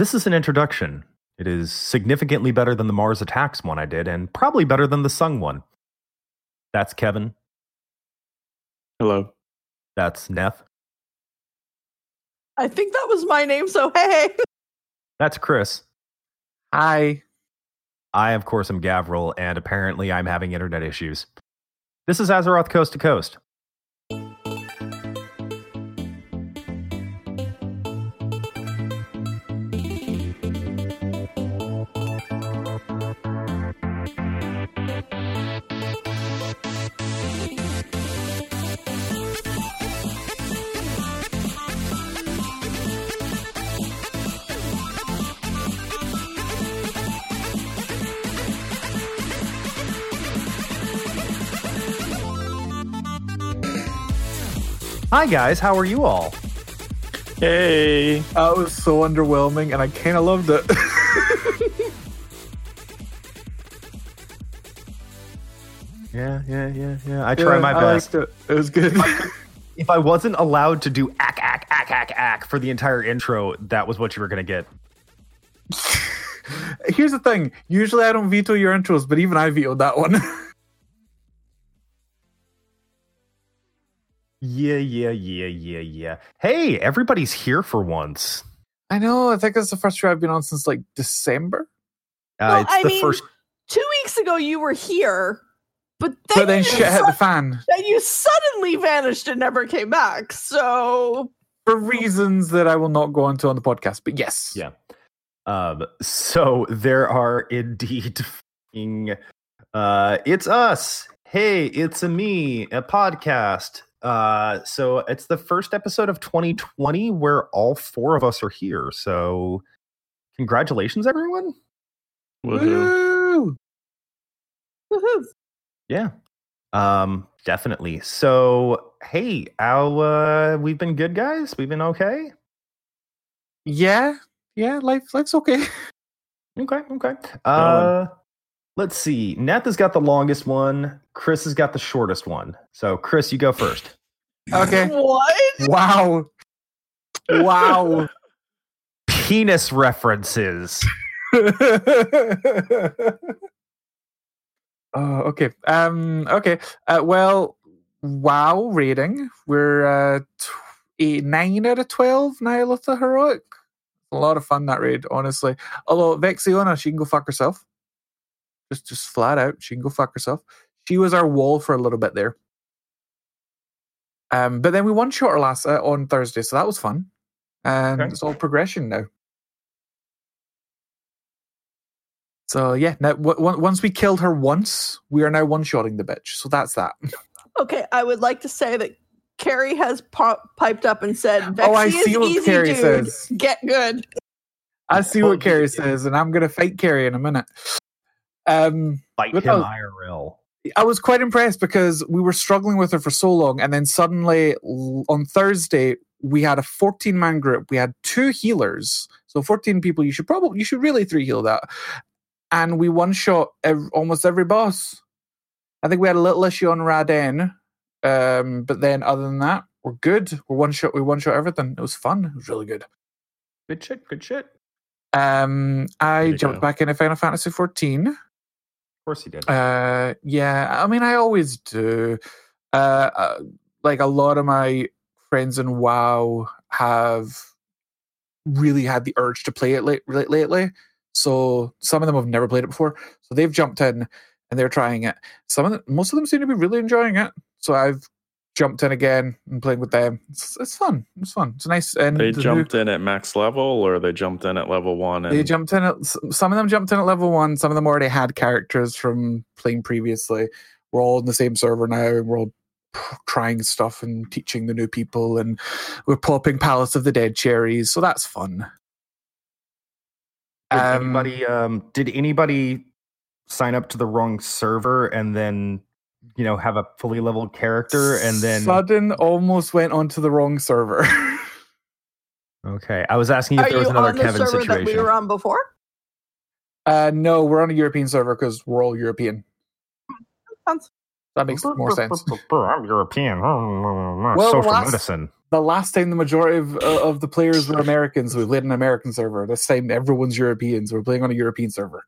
this is an introduction. It is significantly better than the Mars Attacks one I did, and probably better than the Sung one. That's Kevin. Hello. That's Neth. I think that was my name, so hey. That's Chris. Hi. I, of course, am Gavriil, and apparently I'm having internet issues. This is Azeroth Coast to Coast. Hi, guys. How are you all? Hey. That was so underwhelming, and I kind of loved it. Yeah, yeah, yeah, yeah. I try Yeah, my I best. liked it. It was good. If I wasn't allowed to do ack, ack, ack, ack, ack for the entire intro, that was what you were going to get. Here's the thing. Usually I don't veto your intros, but even I vetoed that one. Yeah, yeah, yeah, yeah, yeah. Hey, everybody's here for once. I know. I think it's the first year I've been on since like December. Uh, Well, it's I the mean, first. Two weeks ago you were here, but then, But then you, shit hit the fan then you suddenly vanished and never came back. So for reasons that I will not go into on the podcast. But yes. Yeah. Um, so there are indeed f***ing, uh it's us. Hey, it's a me, a podcast. Uh so it's the first episode of 2020 where all four of us are here. So congratulations everyone. Woohoo. Woo! woohoo. Yeah. Um definitely. So hey, how uh we've been good guys? We've been okay? Yeah. Yeah. Life. Life's okay. Okay, okay. Uh let's see. Neth has got the longest one. Chris has got the shortest one. So Chris, you go first. Okay. What? wow. Wow. Penis references. oh, okay. Um. Okay. Uh, well, wow. Rating. We're uh, tw- a nine out of twelve. Ny'alotha heroic. A lot of fun that raid, honestly. Although Vexiona, she can go fuck herself. Just, just flat out, she can go fuck herself. She was our wall for a little bit there. Um, but then we one shot her last uh, on Thursday, so that was fun. And Okay. it's all progression now. So yeah, now w- w- once we killed her once, we are now one shotting the bitch. So that's that. Okay, I would like to say that Carrie has po- piped up and said, Vexy Oh, I is see what easy, Carrie dude. says. Get good. I see what Carrie says, and I'm gonna fight Carrie in a minute. Um, Fight him no. IRL. I was quite impressed because we were struggling with her for so long, and then suddenly on Thursday we had a 14 man group. We had two healers, so 14 people. You should probably you should really three heal that, and we one shot ev- almost every boss. I think we had a little issue on Raden, um, but then other than that, we're good. We're one shot. We one shot everything. It was fun. It was really good. Good shit, good shit. Um, I you jumped go. back into Final Fantasy 14. Course he did. Uh, yeah, I mean, I always do. Uh, uh, like a lot of my friends in WoW have really had the urge to play it late, late, lately. So some of them have never played it before, so they've jumped in and they're trying it. Some of them, most of them seem to be really enjoying it. So I've jumped in again and playing with them. It's, it's fun. It's fun. It's nice. And They the new- jumped in at max level, or they jumped in at level one. And they jumped in at some of them jumped in at level one. Some of them already had characters from playing previously. We're all in the same server now, and we're all trying stuff and teaching the new people, and we're popping Palace of the Dead cherries. So that's fun. Did um, anybody um did anybody sign up to the wrong server and then you know have a fully leveled character and then sudden almost went onto the wrong server. Okay. I was asking if Are there was you another on the Kevin server that we were on before? uh, no, we're on a European server because we're all European. That makes more sense. I'm European. Well, Social last- medicine. the last time the majority of, uh, of the players were Americans, we played an American server. This time everyone's Europeans. We're playing on a European server.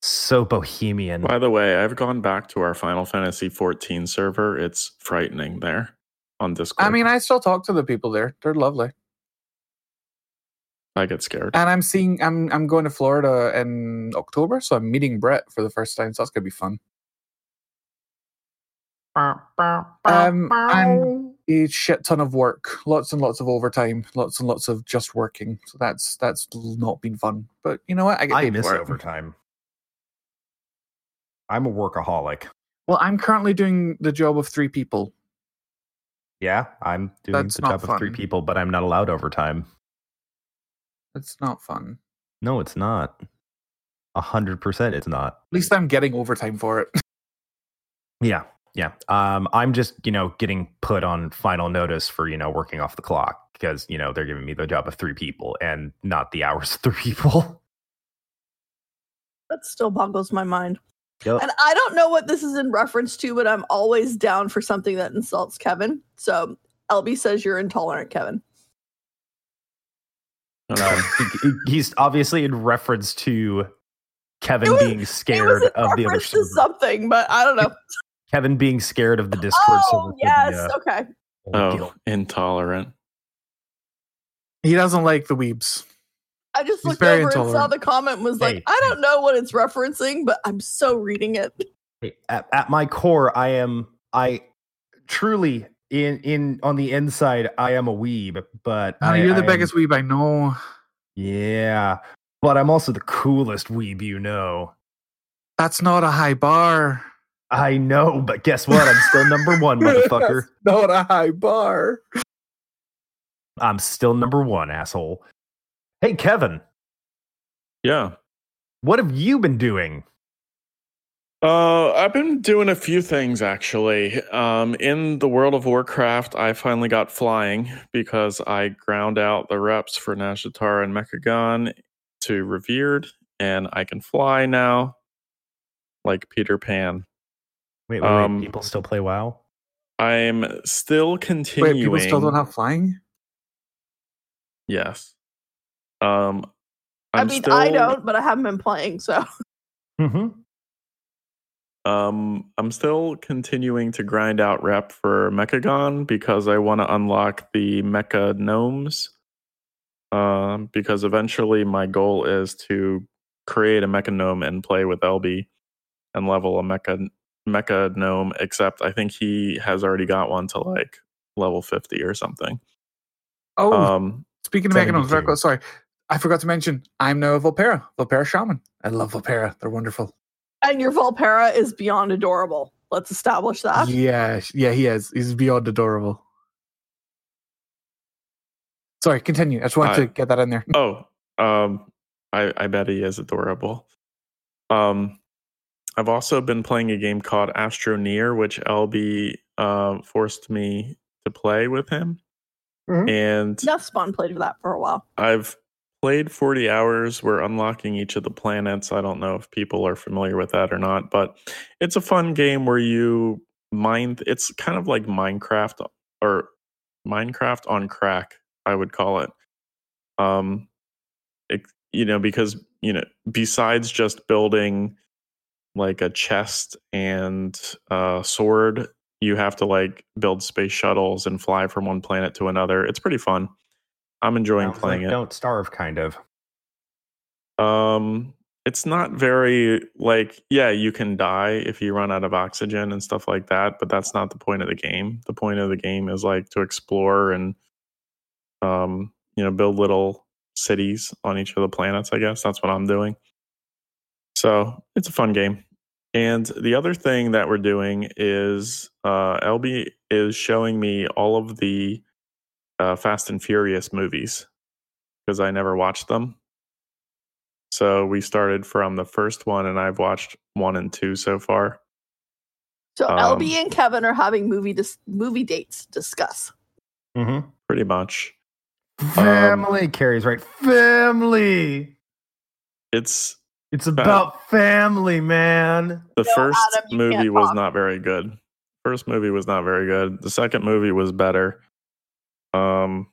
So bohemian. By the way, I've gone back to our Final Fantasy 14 server. It's frightening there on Discord. I mean, I still talk to the people there. They're lovely. I get scared. And I'm seeing I'm I'm going to Florida in October, so I'm meeting Brett for the first time. So that's gonna be fun. Um, and a shit ton of work, lots and lots of overtime, lots and lots of just working. So that's that's not been fun. But you know what? I get I paid miss for overtime. I'm a workaholic. Well, I'm currently doing the job of three people. Yeah, I'm doing That's the not job of three people, but I'm not allowed overtime. It's not fun. No, it's not. A hundred percent, it's not. At least I'm getting overtime for it. Yeah, yeah. Um, I'm just you know getting put on final notice for you know working off the clock because you know they're giving me the job of three people and not the hours of three people. That still boggles my mind. Yep. And I don't know what this is in reference to, but I'm always down for something that insults Kevin. So LB says you're intolerant, Kevin. Okay. He- He's obviously in reference to Kevin was- being it scared was in of the other reference to server. something, but I don't know. Kevin being scared of the Discord server. oh the, yes, uh, okay. oh, guild. intolerant. He doesn't like the weebs. I just He's looked very over and saw the comment and was like, Hey, I don't know what it's referencing, but I'm so reading it. At, at my core i am i truly in in on the inside i am a weeb but No, I, you're the I am- biggest weeb I know. yeah but i'm also the coolest weeb you know That's not a high bar. i know but guess what i'm still number one motherfucker That's not a high bar. i'm still number one asshole hey kevin Yeah. what have you been doing Uh, I've been doing a few things actually. Um, in the World of Warcraft, I finally got flying because I ground out the reps for Nazjatar and Mechagon to Revered, and I can fly now, like Peter Pan. wait, wait, Um, wait people still play wow I'm still continuing. Wait, people still don't have flying? Yes. Um, i I'm mean, still, I don't, but I haven't been playing, so mm-hmm. Um, I'm still continuing to grind out rep for Mechagon because I want to unlock the Mecha Gnomes. Um, because eventually my goal is to create a Mecha Gnome and play with LB and level a Mecha Mecha Gnome. Except I think he has already got one to like level 50 or something. Oh, Um, speaking of Mecha gnomes, very quick, sorry. I forgot to mention, I'm now a Volpera, Volpera Shaman. I love Volpera. They're wonderful. and your Volpera is beyond adorable. Let's establish that. Yeah, yeah, he is. He's beyond adorable. Sorry, continue. I just wanted I- to get that in there. Oh, um, I, I bet he is adorable. Um, I've also been playing a game called Astroneer, which LB uh, forced me to play with him, Mhm. and Enough spawn played for that for a while. I've played 40 hours. We're unlocking each of the planets. I don't know if people are familiar with that or not, but it's a fun game where you mine. It's kind of like Minecraft or Minecraft on crack, I would call it. Um, it, you know, because you know, besides just building like a chest and a sword, you have to like build space shuttles and fly from one planet to another. It's pretty fun. I'm enjoying Sounds playing like it. don't starve kind of Um, it's not very like yeah, you can die if you run out of oxygen and stuff like that, but that's not the point of the game. The point of the game is like to explore and um, you know, build little cities on each of the planets, I guess. That's what I'm doing. So, it's a fun game. And the other thing that we're doing is uh LB is showing me all of the uh, Fast and Furious movies because I never watched them. So we started from the first one, and I've watched one and two so far. So Um, LB and Kevin are having movie dis- movie dates discuss. mm-hmm. Pretty much, family carries right family it's it's about family man the No, first Adam, movie was not very good. First movie was not very good. The second movie was better. Um,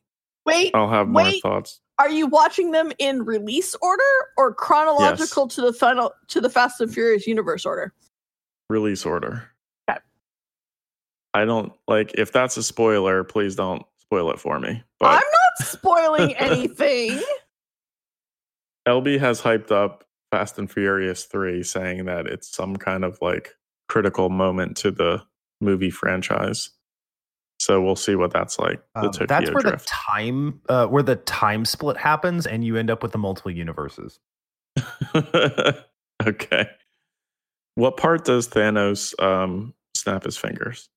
Wait, I'll have more thoughts. are you watching them in release order or chronological to the final to the Fast and Furious universe order? Release order. Okay. I don't like if that's a spoiler. Please don't spoil it for me. But I'm not spoiling anything. LB has hyped up Fast and Furious 3, saying that it's some kind of like critical moment to the movie franchise. So we'll see what that's like. Um, that's where Drift. the time uh, where the time split happens, and you end up with the multiple universes. okay. What part does Thanos um, snap his fingers?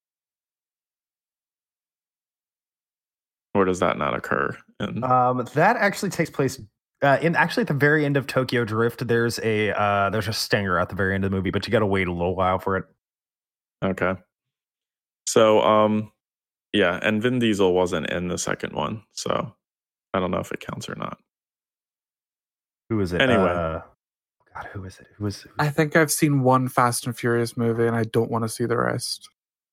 Or does that not occur? in- Um, that actually takes place uh, in actually at the very end of Tokyo Drift. There's a uh, there's a stinger at the very end of the movie, but you got to wait a little while for it. Okay. So, um, yeah, and Vin Diesel wasn't in the second one, so I don't know if it counts or not. Who is it? Anyway. Uh, God, who is it? Who is? Who, I think I've seen one Fast and Furious movie, and I don't want to see the rest.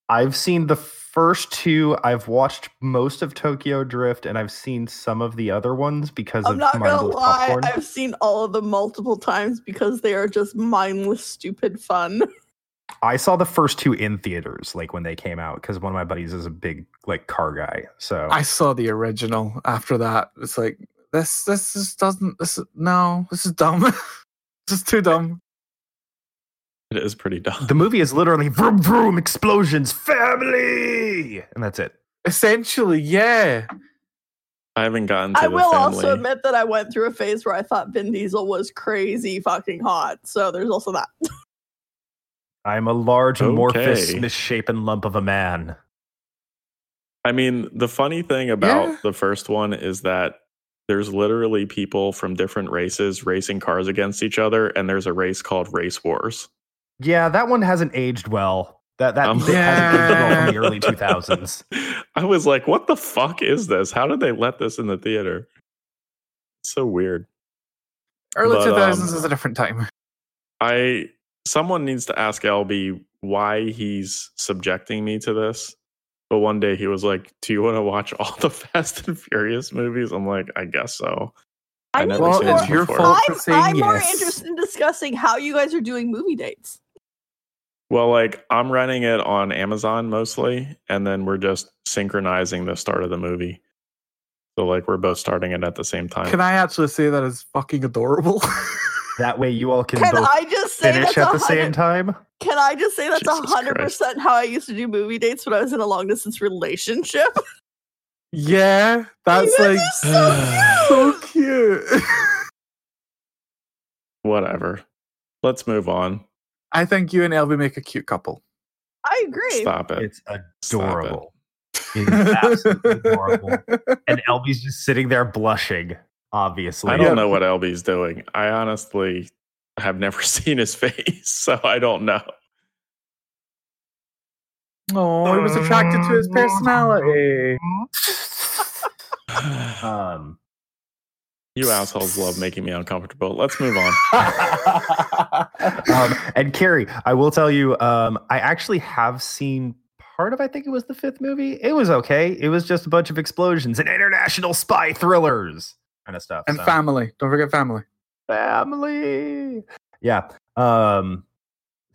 I've seen the first two. I've watched most of Tokyo Drift, and I've seen some of the other ones because I'm of not gonna lie, popcorn. I've seen all of them multiple times because they are just mindless, stupid fun. I saw the first two in theaters, like when they came out, because one of my buddies is a big like car guy. So I saw the original. After that, it's like this. This just doesn't. This is no. This is dumb. this is too dumb. It is pretty dumb. the movie is literally vroom vroom explosions, family, and that's it. Essentially, yeah. I haven't gotten to I the will family. also admit that I went through a phase where I thought Vin Diesel was crazy fucking hot. So there's also that. I'm a large, amorphous, Okay. misshapen lump of a man. I mean, the funny thing about Yeah. the first one is that there's literally people from different races racing cars against each other, and there's a race called Race Wars. Yeah, that one hasn't aged well. That that Um, bit hasn't aged well from the early 2000s. I was like, what the fuck is this? How did they let this in the theater? so weird. Early But, two thousands um, is a different time. I someone needs to ask LB why he's subjecting me to this. But one day he was like, "Do you want to watch all the Fast and Furious movies?" I'm like, "I guess so." I I'm, never Well, seen more, it's your fault I'm, saying I'm more interested in discussing how you guys are doing movie dates. Well, like I'm renting it on Amazon mostly, and then we're just synchronizing the start of the movie. So like we're both starting it at the same time. Can I actually say that is fucking adorable? That way you all can, Can both I just say finish at the same time. Can I just say that's a Jesus hundred percent how I used to do movie dates when I was in a long distance relationship? yeah, that's You like guys are so so cute. cute. Whatever. Let's move on. I think you and Elby make a cute couple. I agree. Stop it. It's Stop it. adorable. It's absolutely adorable. And Elby's just sitting there blushing, obviously. I don't Yeah. know what LB's doing. I honestly have never seen his face, so I don't know. Oh, he was attracted to his personality. um, you assholes love making me uncomfortable. Let's move on. um, and Carrie, I will tell you, um, I actually have seen part of. I think it was the fifth movie. It was okay. It was just a bunch of explosions and international spy thrillers kind of stuff. And so. family. Don't forget family. family. Yeah. Um.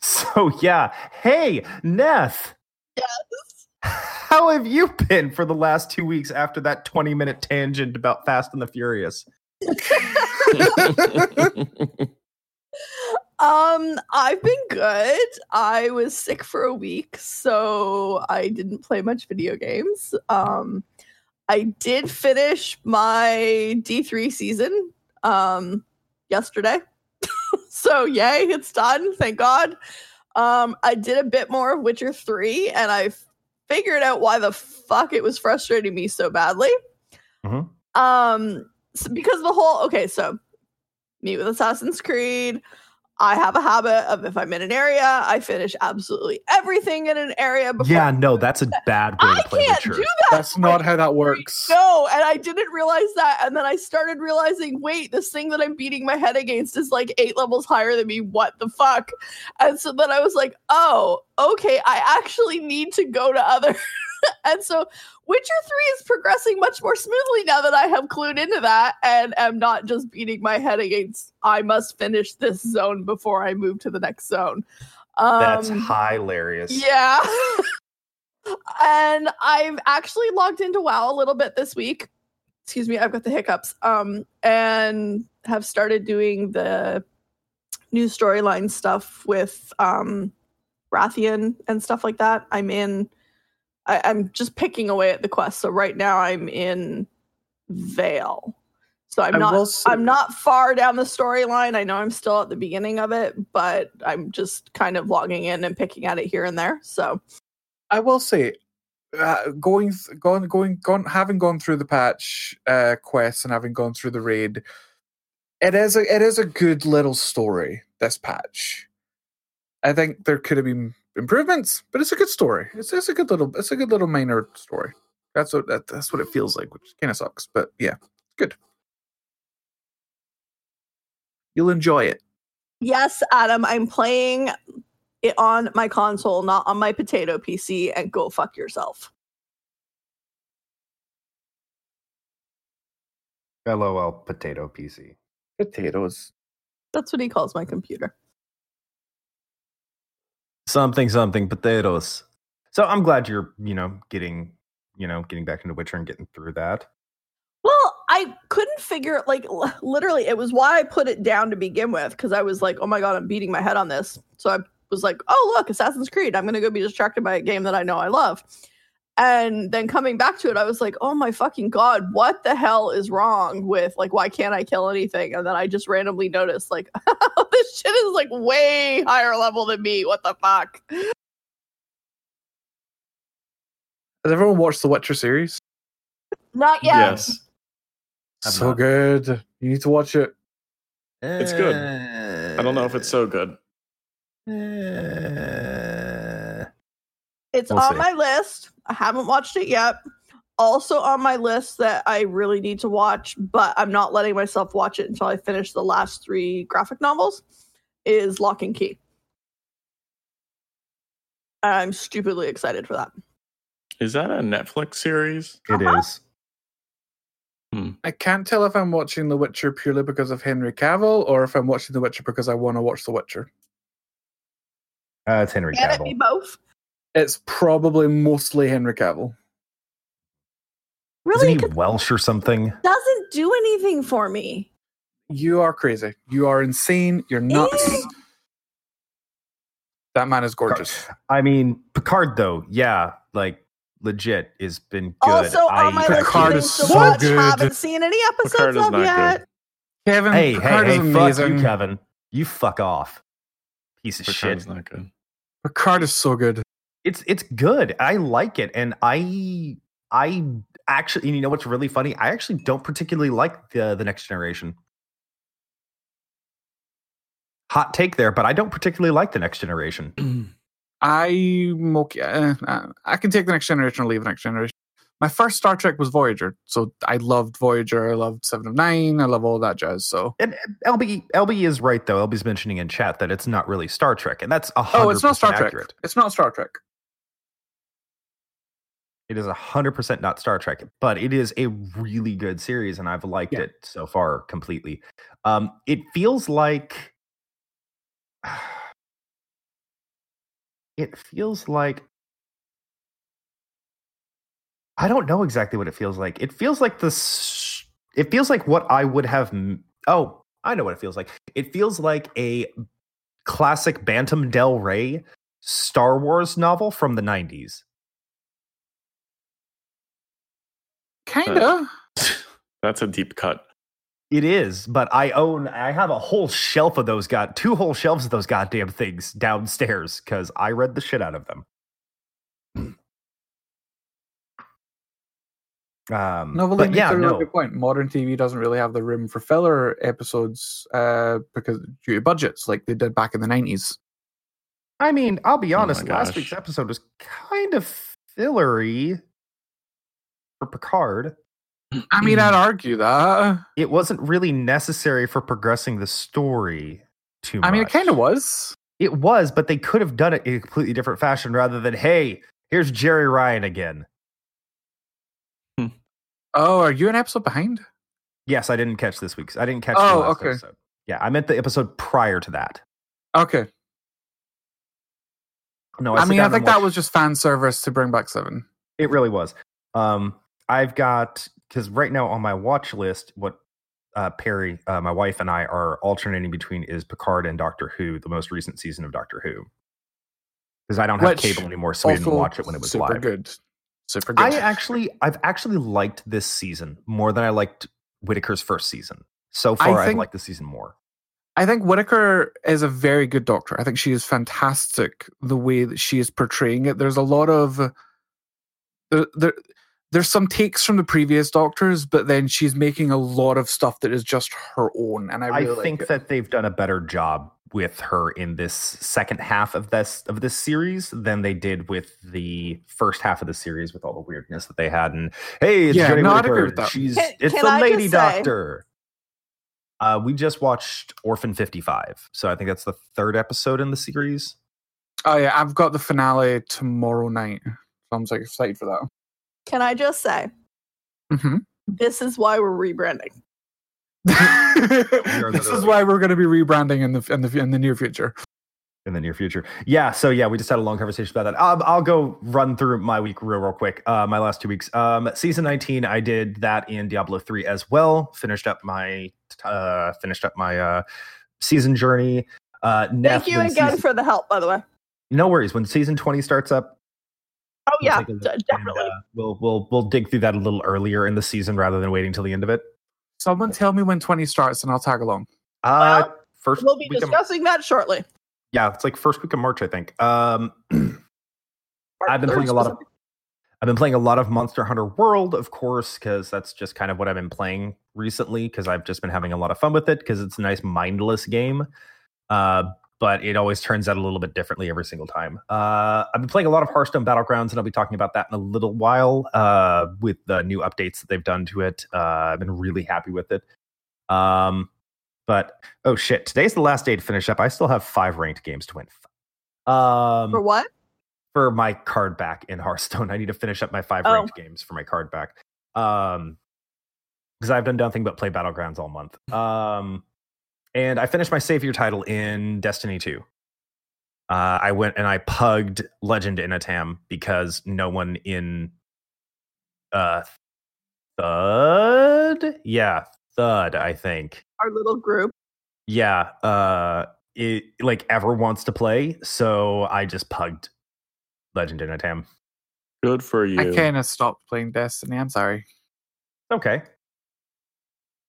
So yeah. Hey, Neth. Yes. How have you been for the last two weeks after that twenty-minute tangent about Fast and the Furious? Um, I've been good. I was sick for a week, so I didn't play much video games. Um, I did finish my D3 season um yesterday. so yay, it's done. Thank God. Um, I did a bit more of Witcher 3 and I figured out why the fuck it was frustrating me so badly. Mhm. Um, so because the whole okay, so me with Assassin's Creed. I have a habit of if I'm in an area, I finish absolutely everything in an area before. Yeah, no, that's a bad way I to play can't Witcher. do that. That's not how that works. No, and I didn't realize that. And then I started realizing, wait, this thing that I'm beating my head against is like eight levels higher than me. What the fuck? And so then I was like, oh, okay, I actually need to go to other and so Witcher 3 is progressing much more smoothly now that I have clued into that and am not just beating my head against I must finish this zone before I move to the next zone. Um, That's hilarious. yeah. and I've actually logged into WoW a little bit this week. Excuse me, I've got the hiccups. Um, and have started doing the new storyline stuff with um Wrathion and stuff like that. I'm in I, I'm just picking away at the quest. So right now I'm in Vale. So I'm I not I'm not far down the storyline. I know I'm still at the beginning of it, but I'm just kind of logging in and picking at it here and there. So I will say, uh, going, th- going, going, going, having gone through the patch uh, quests and having gone through the raid, it is a it is a good little story. This patch, I think there could have been improvements, but it's a good story. It's, it's a good little it's a good little minor story. That's what that, that's what it feels like, which kind of sucks, but yeah, good. You'll enjoy it. yes, Adam, I'm playing it on my console, not on my potato PC, and go fuck yourself. LOL potato PC. Potatoes. That's what he calls my computer. Something something potatoes. So I'm glad you're, you know, getting, you know, getting back into Witcher and getting through that. Well, I couldn't figure like l- literally it was why I put it down to begin with because I was like, "Oh my god, I'm beating my head on this." So I was like, "Oh, look, Assassin's Creed. I'm going to go be distracted by a game that I know I love." And then coming back to it, I was like, "Oh my fucking god, what the hell is wrong with like why can't I kill anything?" And then I just randomly noticed like this shit is like way higher level than me. What the fuck? Has everyone watched the Witcher series? Not yet. Yes. I'm so not. good. You need to watch it. It's good. I don't know if it's so good. Eh. It's We'll on see. my list. I haven't watched it yet. Also on my list that I really need to watch, but I'm not letting myself watch it until I finish the last three graphic novels is Locke and Key. I'm stupidly excited for that. Is that a Netflix series? It Uh-huh. is. I can't tell if I'm watching The Witcher purely because of Henry Cavill or if I'm watching The Witcher because I want to watch The Witcher. Uh, it's Henry Can it be Cavill. both? It's probably mostly Henry Cavill. Really? Isn't he 'Cause Welsh or something? doesn't do anything for me. You are crazy. You are insane. You're nuts. That man is gorgeous. I mean, Picard though, yeah, like legit has been good. Also on my I- list Picard of is so watch, good. haven't seen any episodes of yet. good. Kevin, Hey, Picard hey, is hey, fuck you, Kevin. You fuck off. Piece of Picard shit. is not good. Picard is so good. It's it's good. I like it, and I I actually, you know what's really funny? I actually don't particularly like the the next generation. Hot take there, but I don't particularly like the next generation. I'm okay. uh, uh, I can take the next generation or leave the next generation. My first Star Trek was Voyager, so I loved Voyager. I loved Seven of Nine. I love all that jazz. So And LB LB is right though. LB's mentioning in chat that it's not really Star Trek, and that's a oh, it's not Star accurate. Trek. It's not Star Trek. It is a hundred percent not Star Trek, but it is a really good series, and I've liked Yeah. it so far completely. Um, it feels like it feels like I don't know exactly what it feels like. It feels like this. It feels like what I would have. Oh, I know what it feels like. It feels like a classic Bantam Del Rey Star Wars novel from the nineties. Kinda. That's a deep cut. It is, but I own. I have a whole shelf of those. Got two whole shelves of those goddamn things downstairs because I read the shit out of them. Um, No, but, but yeah, a really no. good point. Modern TV doesn't really have the room for filler episodes uh, because due to budgets, like they did back in the nineties. I mean, I'll be Oh honest. last week's episode was kind of fillery for Picard. I mean, I'd argue that. It wasn't really necessary for progressing the story too much. I mean, it kind of was. It was, but they could have done it in a completely different fashion rather than, hey, Here's Jeri Ryan again. Oh, are you an episode behind? Yes, I didn't catch this week's. I didn't catch Oh, the last okay. episode. Yeah, I meant the episode prior to that. Okay. No, I, sit mean, I think that was just fan service to bring back seven. It really was. Um, I've got because right now on my watch list, what uh, Perry, uh, my wife, and I are alternating between is Picard and Doctor Who, the most recent season of Doctor Who. Because I don't have Which cable anymore, so we didn't watch it when it was super live. good. Super good. I actually, I've actually liked this season more than I liked Whittaker's first season. So I far, I've liked the season more. I think Whitaker is a very good doctor. I think she is fantastic the way that she is portraying it. There's a lot of there, there there's some takes from the previous doctors, but then she's making a lot of stuff that is just her own. And I I, really like think it. that they've done a better job with her in this second half of this of this series than they did with the first half of the series with all the weirdness that they had. And hey, it's Yeah, Jodie no, I'd Whittaker. She's Can- it's can the I lady just say- doctor. Uh, we just watched Orphan 55, so I think that's the third episode in the series. Oh yeah, I've got the finale tomorrow night. So I'm so excited for that. Can I just say, hmm this is why we're rebranding. this is why we're going to be rebranding in the in the in the near future. in the near future. Yeah, so yeah, we just had a long conversation about that. I'll, I'll go run through my week real, real quick. Uh, my last two weeks. Um, season 19, I did that in Diablo 3 as well. Finished up my uh, finished up my uh, season journey. Uh, Neth, Thank you again season- for the help, by the way. no worries. When season 20 starts up, Oh we'll yeah, take look d- and, definitely. uh, we'll we'll we'll dig through that a little earlier in the season rather than waiting till the end of it. Someone tell me when 20 starts and I'll tag along. Uh, Well, first We'll be week of- discussing that shortly. yeah, it's like first week of March, I think. Um, I've been playing a lot of I've been playing a lot of Monster Hunter World, of course, because that's just kind of what I've been playing recently. Because I've just been having a lot of fun with it. Because it's a nice mindless game, uh, but it always turns out a little bit differently every single time. Uh, I've been playing a lot of Hearthstone Battlegrounds, and I'll be talking about that in a little while uh, with the new updates that they've done to it. Uh, I've been really happy with it. Um, but oh shit, today's the last day to finish up. I still have five ranked games to win. Um, For what? for my card back in Hearthstone. I need to finish up my five Oh. ranked games for my card back. Um because I've done nothing but play battlegrounds all month. Um and I finished my savior title in Destiny 2. Uh I went and I pugged Legend Inatam because no one in uh Thud? Yeah, Thud, I think Our little group. yeah uh it like ever wants to play so i just pugged legend in a tam Good for you. I kind of stopped playing Destiny. I'm sorry. okay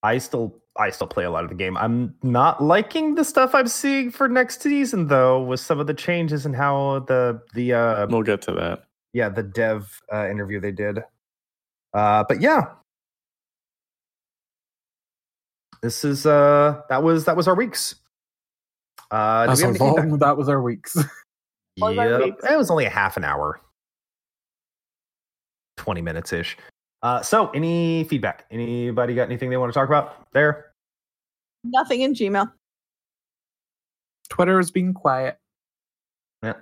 i still i still play a lot of the game i'm not liking the stuff i'm seeing for next season though with some of the changes and how the the uh We'll get to that. yeah the dev uh, interview they did uh but yeah this is uh that was that was our weeks uh That's we have how feedback? long that was our weeks. Was our Yep. weeks. It was only a half an hour. 20 minutes ish. Uh, so, any feedback? Anybody got anything they want to talk about there? Nothing in Gmail. Twitter is being quiet. Yeah.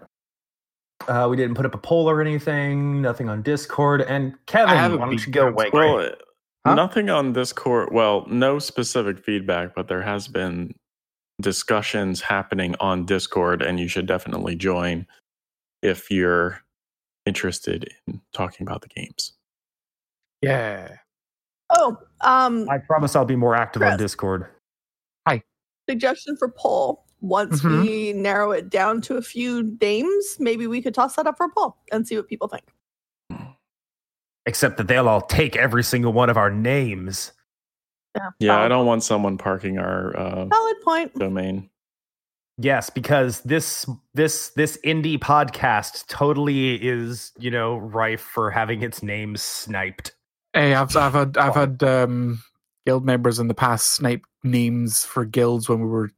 Uh, we didn't put up a poll or anything. Nothing on Discord. And Kevin, why don't you go? count. Well, uh, Huh? nothing on Discord. Well, no specific feedback, but there has been discussions happening on Discord, and you should definitely join if you're interested in talking about the games. Yeah. Oh, um, I promise I'll be more active on Discord. Discord. suggestion for poll. Once Mhm. we narrow it down to a few names, maybe we could toss that up for a poll and see what people think. Except that they'll all take every single one of our names. Yeah, yeah I don't want someone parking our uh, Valid point. domain. Yes, because this this this indie podcast totally is, you know, rife for having its name sniped. Hey, I've I've had I've had um, guild members in the past snipe names for guilds when we were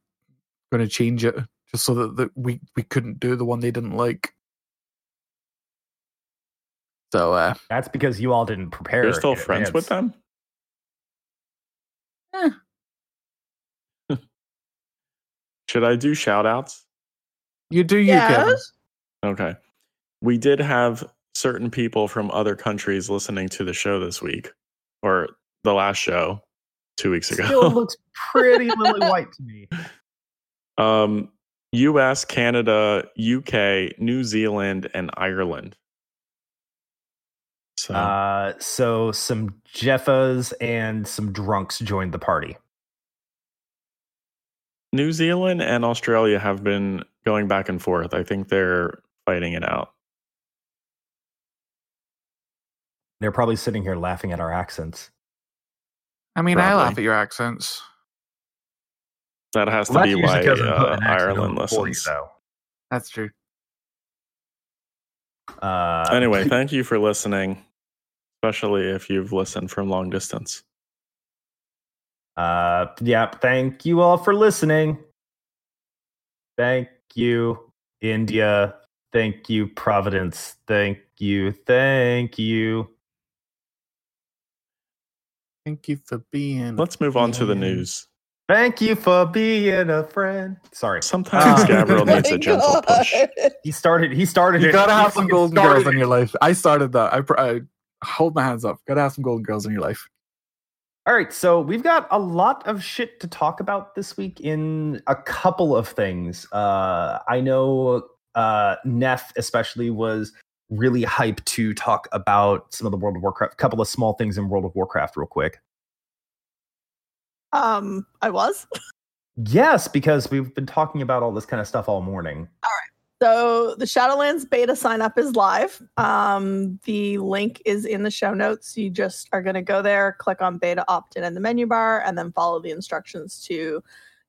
going to change it, just so that, that we we couldn't do the one they didn't like. So uh, That's because you all didn't prepare. You're still in friends with them? Eh. Should I do shout outs? you do you, Kevin. Yes. Okay. We did have certain people from other countries listening to the show this week or the last show two weeks ago. Still looks pretty lily white to me. um, U.S., Canada, UK, New Zealand, and Ireland. So Uh, so some Jeffas and some drunks joined the party. New Zealand and Australia have been going back and forth. I think they're fighting it out. They're probably sitting here laughing at our accents. I mean, I laugh at your accents. That has to be that's usually why 'cause I'm putting uh, Ireland on for you, listens. That's true. Uh, Anyway, thank you for listening, especially if you've listened from long distance. Uh, yeah, thank you all for listening. Thank you, India. Thank you, Providence. Thank you. Thank you. Thank you for being. Let's move on to the news. Thank you for being a friend. Sorry, Sometimes Uh, Gabriel needs a my gentle push. He started. He started. You it. gotta He have some fucking golden started girls in it. your life. I started that. I, pr- I hold my hands up. Gotta have some golden girls in your life. All right, so we've got a lot of shit to talk about this week in a couple of things. Uh, I know uh, Neth especially was really hyped to talk about some of the World of Warcraft, a couple of small things in World of Warcraft, real quick. Um, I was. Yes, because we've been talking about all this kind of stuff all morning. All right. So the Shadowlands beta sign up is live. Um, the link is in the show notes. You just are going to go there, click on beta opt in in the menu bar, and then follow the instructions to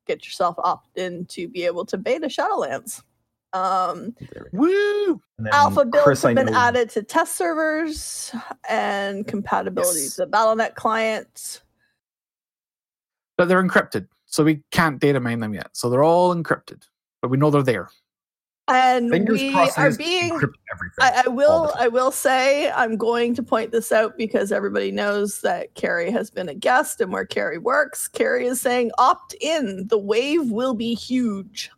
get yourself opt in to be able to beta Shadowlands. Um, Woo! Alpha builds Chris, have been added to test servers and compatibility Yes. to the Battle.net clients. But they're encrypted, so we can't data mine them yet. So they're all encrypted, but we know they're there. And Fingers we are being. I, I will. I will say I'm going to point this out because everybody knows that Carrie has been a guest and where Carrie works. Carrie is saying opt in. The wave will be huge.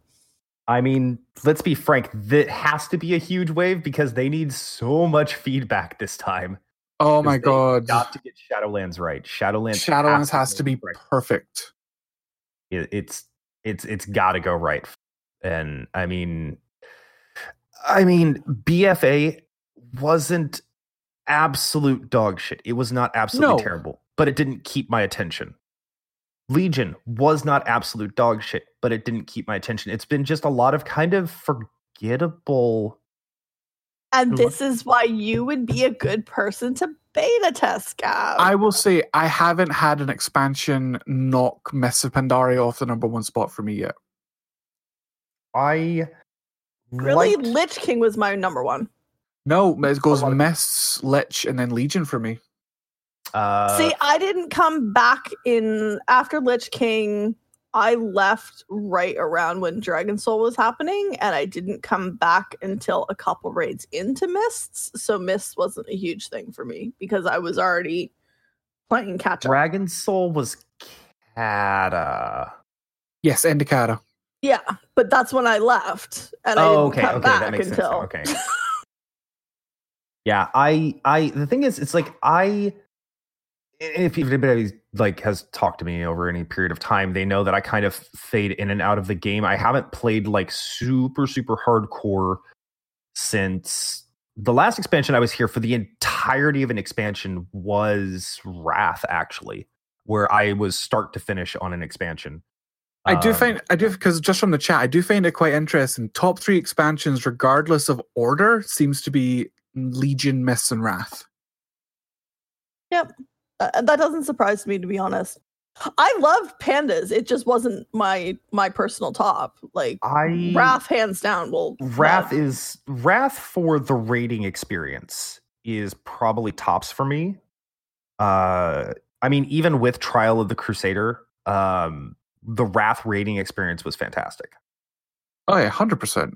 I mean, let's be frank. That has to be a huge wave because they need so much feedback this time. Oh my god. Got to get Shadowlands right. Shadowlands. Shadowlands has to be right. perfect. It, it's it's it's got to go right. And I mean, I mean, BFA wasn't absolute dog shit. It was not absolutely No. terrible, but it didn't keep my attention. Legion was not absolute dog shit, but it didn't keep my attention. It's been just a lot of kind of forgettable. And this is why you would be a good person to beta test, Gav. I will say I haven't had an expansion knock Mists Pandaria off the number one spot for me yet. I really, liked- Lich King was my number one. No, it goes lot of- Mists, Lich, and then Legion for me. Uh, See, I didn't come back in after Lich King. I left right around when Dragon Soul was happening, and I didn't come back until a couple raids into Mists. So Mists wasn't a huge thing for me because I was already playing catch up. Dragon Soul was Cata. Yes, and Indicator. yeah, but that's when I left, and I Oh, didn't okay, come okay, back that makes until sense. Okay. yeah, I, I. The thing is, it's like I. If anybody like has talked to me over any period of time, they know that I kind of fade in and out of the game. I haven't played like super super hardcore since the last expansion I was here for the entirety of an expansion was Wrath actually, where I was start to finish on an expansion. I do Um, find I do because just from the chat, I do find it quite interesting. Top three expansions, regardless of order, seems to be Legion, Mists, and Wrath. Uh, that doesn't surprise me to be honest. I love pandas. It just wasn't my my personal top. Like I Wrath, hands down. Will Wrath love. is Wrath for the rating experience is probably tops for me. Uh I mean even with Trial of the Crusader, um the Wrath rating experience was fantastic. Oh yeah, hundred percent.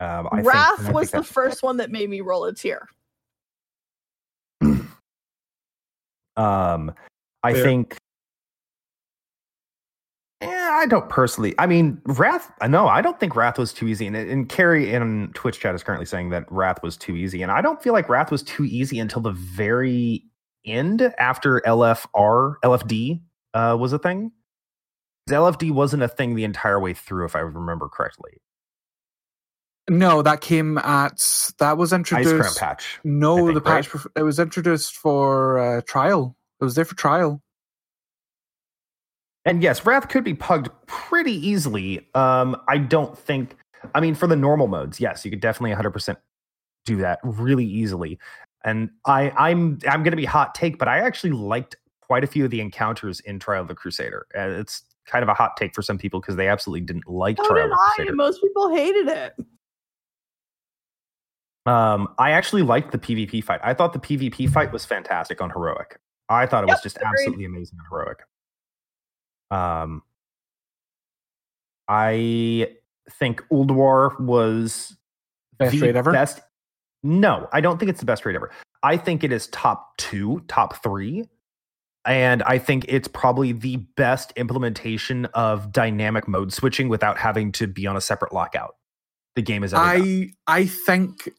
Um I think- Wrath and I was think the first one that made me roll a tear. um I Fair. think Yeah, I don't personally. I mean, Wrath. No, I don't think Wrath was too easy. And, and Carrie in Twitch chat is currently saying that Wrath was too easy, and I don't feel like Wrath was too easy until the very end after LFR LFD uh, was a thing. LFD wasn't a thing the entire way through, if I remember correctly. No, that came at that was introduced. Ice introduced. cream patch. No, think, the patch bef- it was introduced for uh, trial. It was there for trial. And yes, Wrath could be pugged pretty easily. Um, I don't think. I mean, for the normal modes, yes, you could definitely 100% do that really easily. And I, I'm, I'm going to be hot take, but I actually liked quite a few of the encounters in Trial of the Crusader. Uh, it's kind of a hot take for some people because they absolutely didn't like So Trial did of the I. Crusader. Most people hated it. Um, I actually liked the PvP fight. I thought the PvP fight was fantastic on Heroic. I thought it was just agreed. absolutely amazing on Heroic. Um, I think Ulduar was Best the raid ever? Best. No, I don't think it's the best raid ever. I think it is top two, top three. And I think it's probably the best implementation of dynamic mode switching without having to be on a separate lockout. The game is ever done. I I think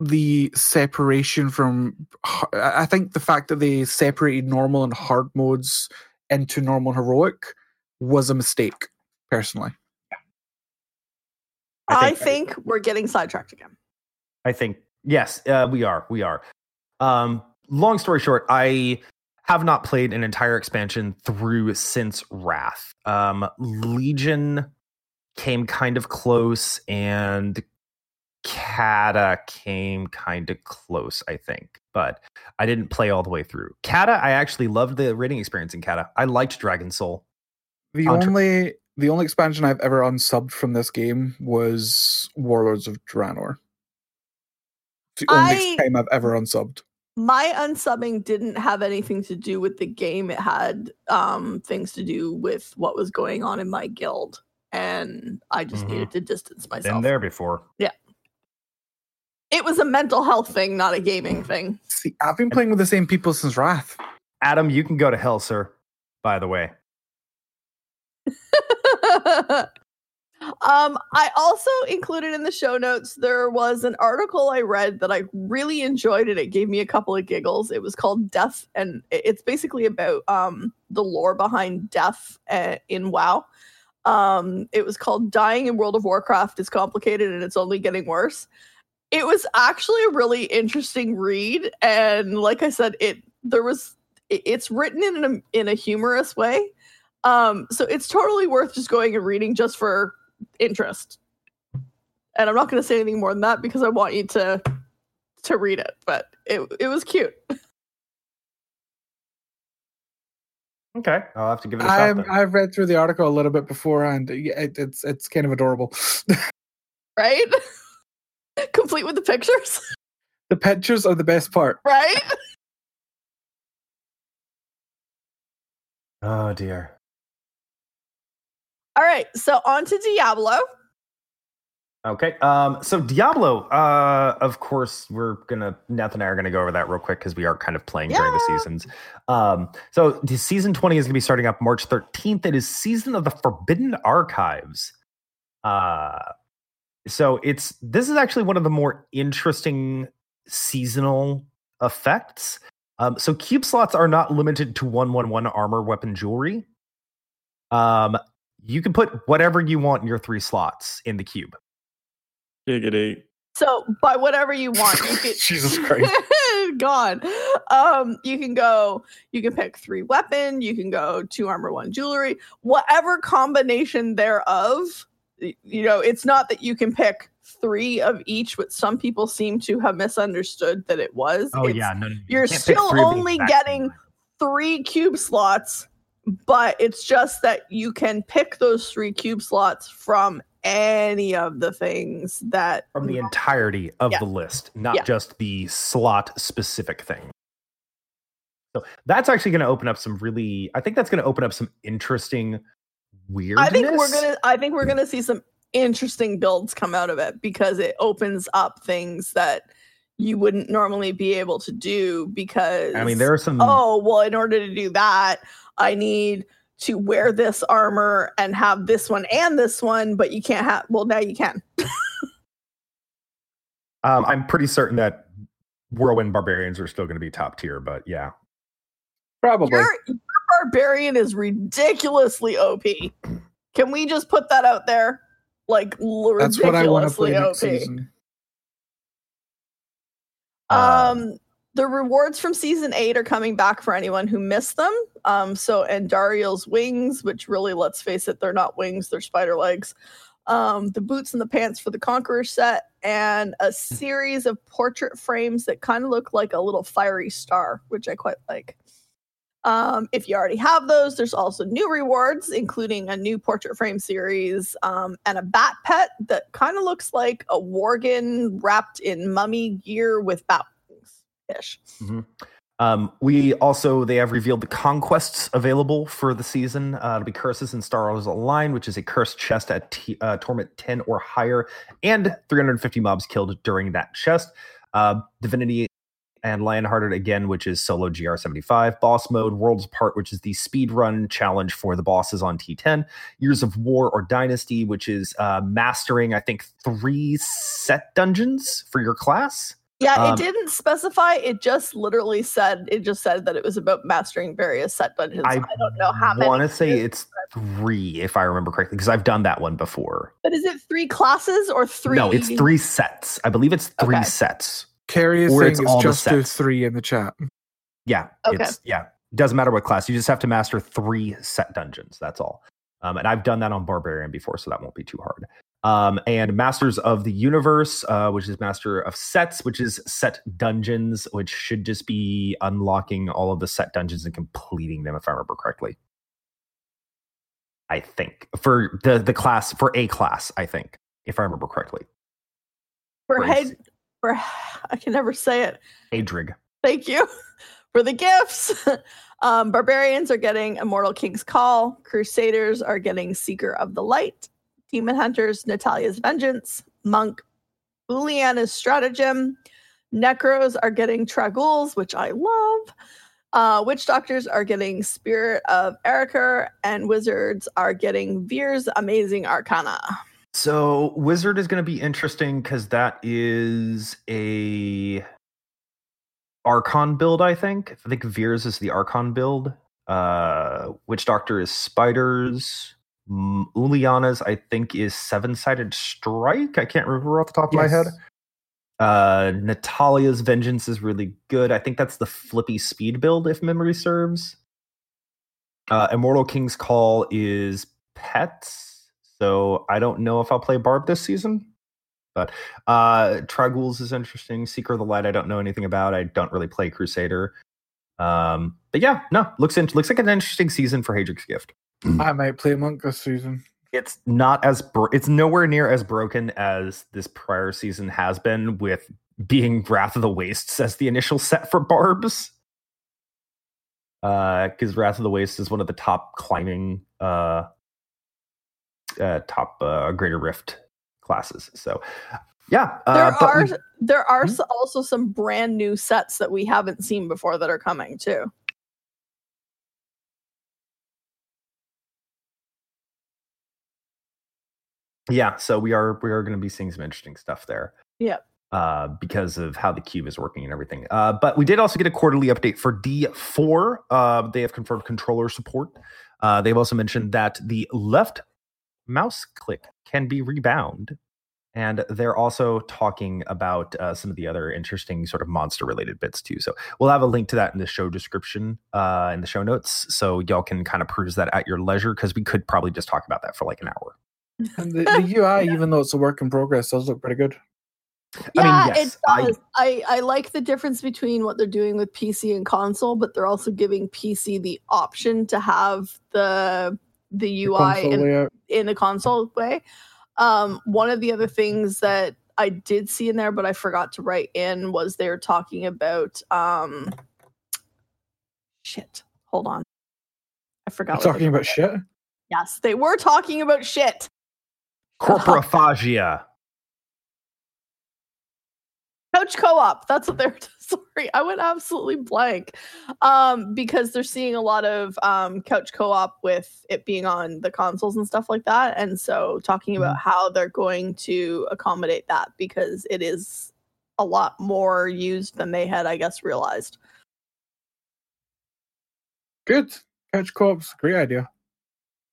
the separation from I I think the fact that they separated normal and hard modes into normal and heroic was a mistake, personally. I I think, think- we're getting sidetracked again. I think yes, uh, we are. We are. Um, long story short, I have not played an entire expansion through since Wrath. Um, Legion came kind of close, and Cata came kind of close, I think, but I didn't play all the way through. Cata, I actually loved the raiding experience in Cata. I liked Dragon Soul. The Contra- only the only expansion I've ever unsubbed from this game was Warlords of Draenor. It's the only I- time I've ever unsubbed. My unsubbing didn't have anything to do with the game. It had um, things to do with what was going on in my guild, and I just Mhm. needed to distance myself. Been there before. It was a mental health thing, not a gaming thing. See, I've been playing with the same people since Wrath. Adam, you can go to hell, sir. By the way. um, I also included in the show notes there was an article I read that I really enjoyed and it gave me a couple of giggles. It was called Death, and it's basically about um the lore behind death uh, in WoW. Um, it was called Dying in World of Warcraft is complicated and it's only getting worse. It was actually a really interesting read, and like I said, it there was it- it's written in a in a humorous way. Um, so it's totally worth just going and reading just for interest. And I'm not going to say anything more than that because I want you to to read it. But it it was cute. Okay, I'll have to give it a shot. I'm, then. I've read through the article a little bit before, and it, it's it's kind of adorable. right? Complete with the pictures, the pictures are the best part. right? Oh dear. All right, so on to Diablo. Okay. Um. So Diablo. Uh. Of course, we're gonna Neth and I are gonna go over that real quick because we are kind of playing during the seasons. Um. So the season twenty is gonna be starting up March thirteenth. It is season of the Forbidden Archives. Uh. So it's this is actually one of the more interesting seasonal effects. Um. So cube slots are not limited to one one one armor, weapon, jewelry. Um. You can put whatever you want in your three slots in the cube. Giggity. So by whatever you want, you can Jesus Christ. gone. Um, you can go. You can pick three weapon. You can go two armor, one jewelry. Whatever combination thereof. You know, it's not that you can pick three of each, what some people seem to have misunderstood that it was. Oh It's yeah, no, no, you you're still three of the only getting- three cube slots, but it's just that you can pick those three cube slots from any of the things that from the entirety of Yeah. the list, not Yeah. just the slot specific thing. So that's actually going to open up some really. I think that's going to open up some interesting weirdness. I think we're gonna I think we're gonna see some interesting builds come out of it because it opens up things that you wouldn't normally be able to do because I mean, there are some. oh well in order to do that i need to wear this armor and have this one and this one, but you can't have. Well, now you can. Um, I'm pretty certain that whirlwind barbarians are still going to be top tier, but yeah. Probably. Your, your barbarian is ridiculously OP. Can we just put that out there? Like l- That's what I want to play ridiculously next OP. season. Um, the rewards from season eight are coming back for anyone who missed them. Um, so and Dariel's wings, which really, let's face it, they're not wings, they're spider legs. Um, the boots and the pants for the Conqueror set, and a series of portrait frames that kind of look like a little fiery star, which I quite like. Um, if you already have those, there's also new rewards, including a new portrait frame series um, and a bat pet that kind of looks like a worgen wrapped in mummy gear with bat wings ish. Um, we also they have revealed the conquests available for the season. Uh, it'll be curses and stars align, which is a cursed chest at t- uh, torment ten or higher, and 350 mobs killed during that chest. Uh, Divinity and Lionhearted again, which is solo GR75. Boss mode, Worlds Apart, which is the speed run challenge for the bosses on T10. Years of War or Dynasty, which is uh, mastering, I think, three set dungeons for your class. Yeah, Um, it didn't specify. It just literally said it just said that it was about mastering various set dungeons. I, don't know how many. want to say it's three, if I remember correctly, because I've done that one before. but is it three classes or three? No, it's three sets. I believe it's three Okay. sets. Carrie is Or saying it's it's all the just do sets. three in the chat. Yeah, Okay. it's yeah. Doesn't matter what class. You just have to master three set dungeons. That's all. Um, and I've done that on Barbarian before, so that won't be too hard. Um, and Masters of the Universe, uh, which is Master of Sets, which is set dungeons, which should just be unlocking all of the set dungeons and completing them, if I remember correctly. I think for the the class for a class, I think if I remember correctly. for for head for I can never say it. Haedrig. Thank you for the gifts. um, barbarians are getting Immortal King's Call. Crusaders are getting Seeker of the Light. Demon Hunters, Natalia's Vengeance. Monk, Uliana's Stratagem. Necros are getting Trag'Oul's, which I love. Uh, Witch Doctors are getting Spirit of Arachyr, and Wizards are getting Vyr's Amazing Arcana. So wizard is going to be interesting because that is a archon build. I think. I think Vyr's is the archon build. Uh, Witch Doctor is spiders. Uliana's I think is seven sided strike. I can't remember off the top of my head. Uh, Natalia's vengeance is really good. I think that's the flippy speed build, if memory serves. Uh, Immortal King's Call is pets, so I don't know if I'll play Barb this season. But uh, Trag'Oul's is interesting. Seeker of the Light, I don't know anything about. I don't really play Crusader. Um, but yeah, no, looks in, looks like an interesting season for Haedrig's Gift. I might play Monk this season. It's not as bro- it's nowhere near as broken as this prior season has been with being Wrath of the Wastes as the initial set for Barbs. Uh, because Wrath of the Wastes is one of the top climbing uh, uh top uh, Greater Rift classes. So yeah, uh, There are we- there are Mhm. also some brand new sets that we haven't seen before that are coming too. yeah, so we are we are going to be seeing some interesting stuff there. Yep. Uh, because of how the cube is working and everything. Uh, but we did also get a quarterly update for D4. Uh, they have confirmed controller support. Uh, they've also mentioned that the left mouse click can be rebound. And they're also talking about uh, some of the other interesting sort of monster related bits too. So we'll have a link to that in the show description, uh, in the show notes. So y'all can kind of peruse that at your leisure because we could probably just talk about that for like an hour. And the, the UI, even though it's a work in progress, does look pretty good. I mean, Yeah, yes, it I- does. I, I like the difference between what they're doing with PC and console, but they're also giving PC the option to have the the The UI console in, layout. in a console way. Um, one of the other things that I did see in there, but I forgot to write in, was they were talking about um, shit. Hold on, I forgot. what they- Talking about shit. Yes, they were talking about shit. Corporophagia. Couch co-op that's what they're sorry i went absolutely blank um because they're seeing a lot of um couch co-op with it being on the consoles and stuff like that and so talking about how they're going to accommodate that because it is a lot more used than they had i guess realized Good. Couch co-op's a great idea.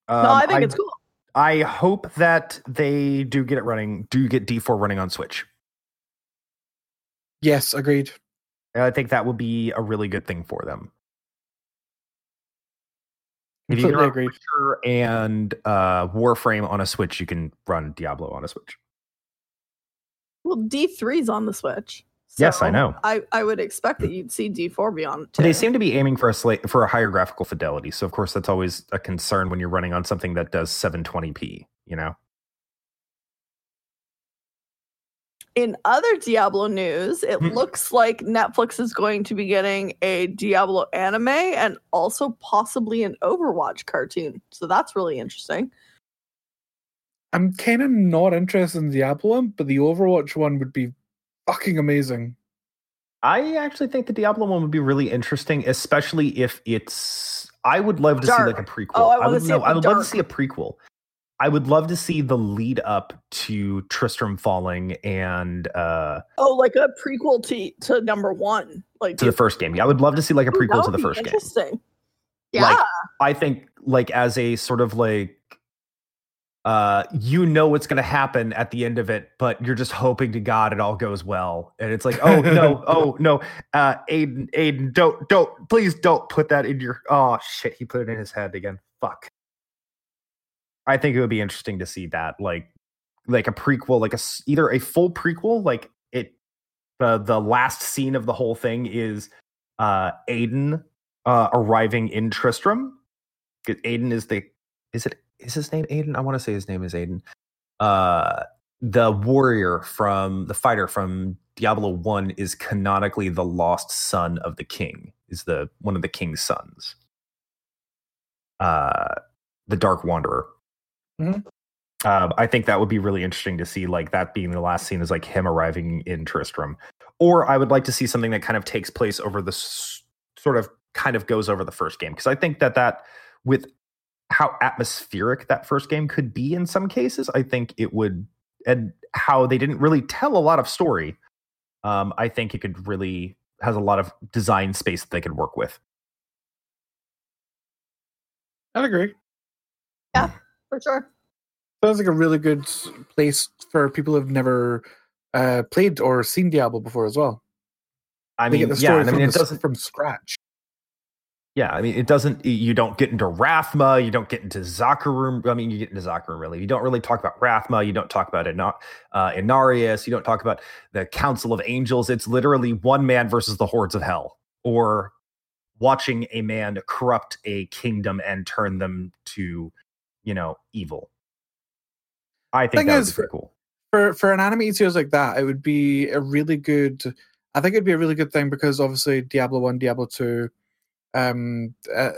no Um, i think it's cool I hope that they do get it running, do get D4 running on Switch. Yes, agreed. And I think that would be a really good thing for them. If you can Completely run agreed. Witcher and uh, Warframe on a Switch, you can run Diablo on a Switch. well d3's on the switch Yes, I know. i i would expect that you'd see d4 be on too. They seem to be aiming for a slight for a higher graphical fidelity. So of course that's always a concern when you're running on something that does 720p, you know. In other Diablo news, it Hmm. looks like Netflix is going to be getting a Diablo anime and also possibly an Overwatch cartoon. So that's really interesting. I'm kind of not interested in Diablo one, but the Overwatch one would be fucking amazing. I actually think the Diablo one would be really interesting, especially if it's. I would love to see like a prequel. Oh, I wanna would see no, I would love to see a prequel. I would love to see the lead up to Tristram falling and uh Oh, like a prequel to to number one, like to the first game. Yeah, I would love to see like a prequel to the be first game. Interesting. Yeah, Like, I think like as a sort of like uh you know what's going to happen at the end of it but you're just hoping to god it all goes well and it's like oh no oh no uh aiden aiden don't don't please don't put that in your oh shit he put it in his head again fuck i think it would be interesting to see that like like a prequel like a either a full prequel like it the the last scene of the whole thing is uh aiden uh arriving in Tristram. aiden is the is it is his name aiden? I want to say his name is aiden. Uh the warrior from the fighter from diablo 1 is canonically the lost son of the king is the one of the king's sons. Uh the dark wanderer Mhm. um, I think that would be really interesting to see, like that being the last scene is like him arriving in Tristram. Or I would like to see something that kind of takes place over the s- sort of kind of goes over the first game because I think that that with how atmospheric that first game could be in some cases, I think it would and how they didn't really tell a lot of story. Um, I think it could really has a lot of design space that they could work with. I'd agree. For sure. Sounds like a really good place for people who've never uh, played or seen Diablo before as well. I They mean, yeah, I mean, it the doesn't from scratch. Yeah, I mean, it doesn't. You don't get into Rathma. You don't get into Zakarum. I mean, you get into Zakarum really. You don't really talk about Rathma. You don't talk about Ina- uh, Inarius. You don't talk about the Council of Angels. It's literally one man versus the hordes of hell, or watching a man corrupt a kingdom and turn them to, you know, evil. I think that is, would be pretty cool. for for an animated series like that, it would be a really good. I think it'd be a really good thing because obviously Diablo One, Diablo Two, um, uh,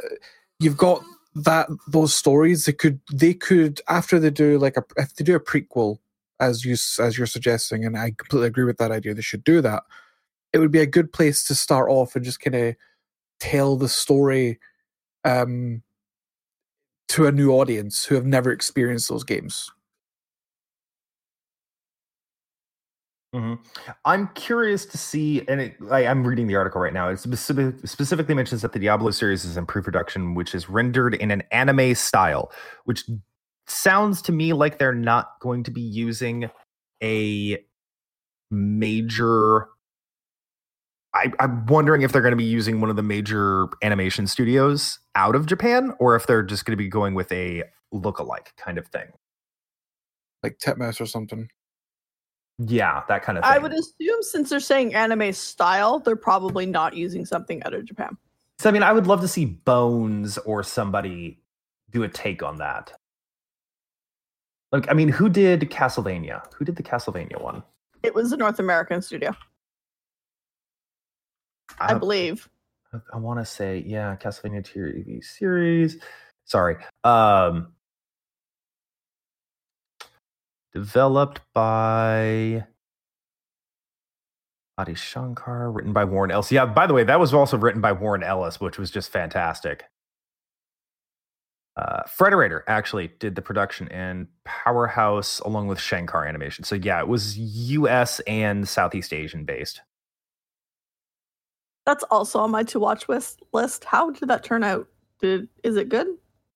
you've got that those stories. They could they could after they do like a if they do a prequel as you as you're suggesting, and I completely agree with that idea. They should do that. It would be a good place to start off and just kind of tell the story um, to a new audience who have never experienced those games. Mhm. I'm curious to see, and it, I, I'm reading the article right now. It specific, specifically mentions that the Diablo series is in pre-production, which is rendered in an anime style, which sounds to me like they're not going to be using a major. I, I'm wondering if they're going to be using one of the major animation studios out of Japan, or if they're just going to be going with a look-alike kind of thing. Like Titmouse or something. Yeah, that kind of thing. I would assume since they're saying anime style, they're probably not using something out of Japan. So I mean, I would love to see Bones or somebody do a take on that. Like, I mean, who did Castlevania? Who did the Castlevania one? It was a North American studio, I believe. I want to say, yeah, Castlevania TV series. Sorry. Um developed by Adi Shankar, written by Warren Ellis. Yeah, by the way, that was also written by Warren Ellis, which was just fantastic. Uh, Frederator actually did the production and Powerhouse along with Shankar Animation. So yeah, it was U.S. and Southeast Asian based. That's also on my to watch list. List. How did that turn out? Did is it good?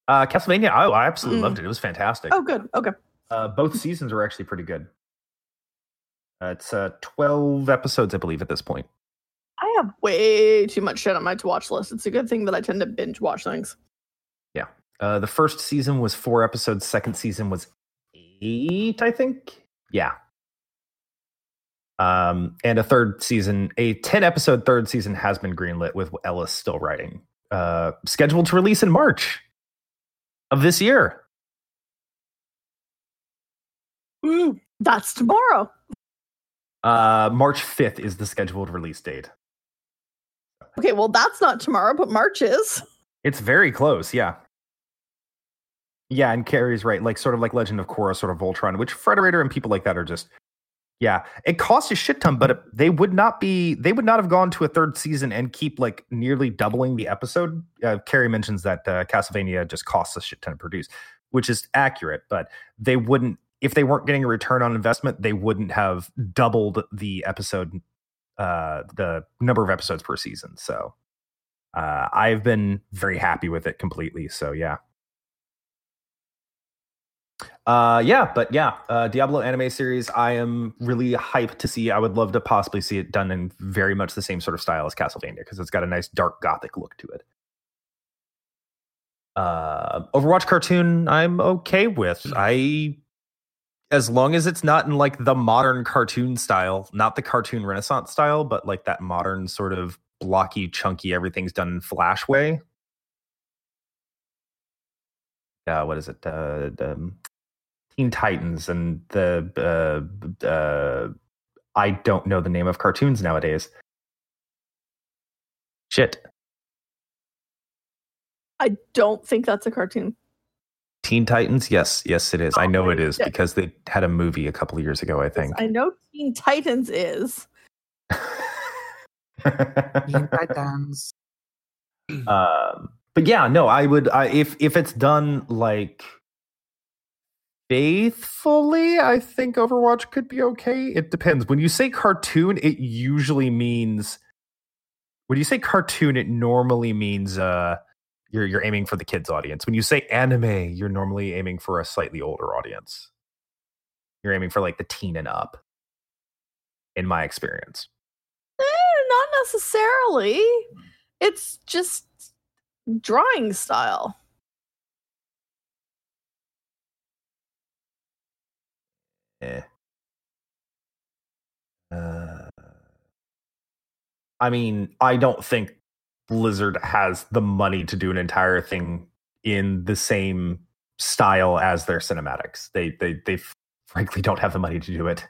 Uh, Castlevania, Oh, I absolutely Mm. loved it. It was fantastic. Oh, good. Okay. Uh, both seasons were actually pretty good. Uh, it's uh, 12 episodes, I believe, at this point. I have way too much shit on my to watch list. It's a good thing that I tend to binge watch things. Yeah. Uh, the first season was four episodes. Second season was eight, I think. Yeah. Um, and a third season, a 10 episode third season has been greenlit with Ellis still writing. Uh, scheduled to release in March of this year. That's tomorrow. Uh, March 5th is the scheduled release date. Okay, well that's not tomorrow, but March is. It's very close, yeah. Yeah, and Carrie's right, like sort of like Legend of Korra, sort of Voltron, which Frederator and people like that are just, yeah, it costs a shit ton, but they would not be, they would not have gone to a third season and keep like nearly doubling the episode. Uh, Carrie mentions that uh, Castlevania just costs a shit ton to produce, which is accurate, but they wouldn't, if they weren't getting a return on investment, they wouldn't have doubled the episode, uh, the number of episodes per season. So, uh, I've been very happy with it completely. So yeah. Uh yeah, but yeah, uh Diablo anime series I am really hyped to see. I would love to possibly see it done in very much the same sort of style as Castlevania because it's got a nice dark gothic look to it. Uh Overwatch cartoon I'm okay with. I as long as it's not in like the modern cartoon style, not the cartoon renaissance style, but like that modern sort of blocky, chunky, everything's done in flash way. Uh, what is it? Uh, um, Teen Titans and the uh, uh, I don't know the name of cartoons nowadays. Shit. I don't think that's a cartoon. Teen Titans? Yes, yes, it is. I Oh, know it is right. is Yeah. because they had a movie a couple of years ago, I think. I know Teen Titans is. Teen Titans. um but yeah no i would I, if if it's done like faithfully i think overwatch could be okay. It depends. When you say cartoon it usually means when you say cartoon it normally means uh you're you're aiming for the kids audience. When you say anime you're normally aiming for a slightly older audience. You're aiming for like the teen and up. In my experience. Eh, not necessarily. It's just drawing style. Uh, I mean, I don't think Blizzard has the money to do an entire thing in the same style as their cinematics. They they they frankly don't have the money to do it.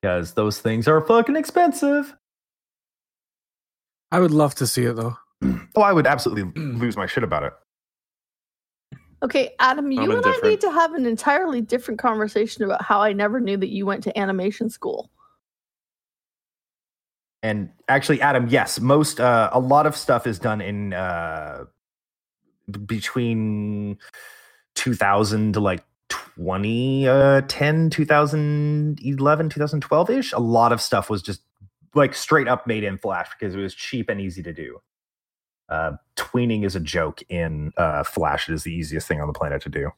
Because those things are fucking expensive. I would love to see it though. Oh, I would absolutely lose my shit about it. Okay, Adam, you I'm and I need to have an entirely different conversation about how I never knew that you went to animation school. And actually, Adam, yes, most uh, a lot of stuff is done in uh, between 2000 to like 2010, 2011, 2012 ish. A lot of stuff was just like straight up made in Flash because it was cheap and easy to do. Uh, tweening is a joke in uh, Flash. It is the easiest thing on the planet to do.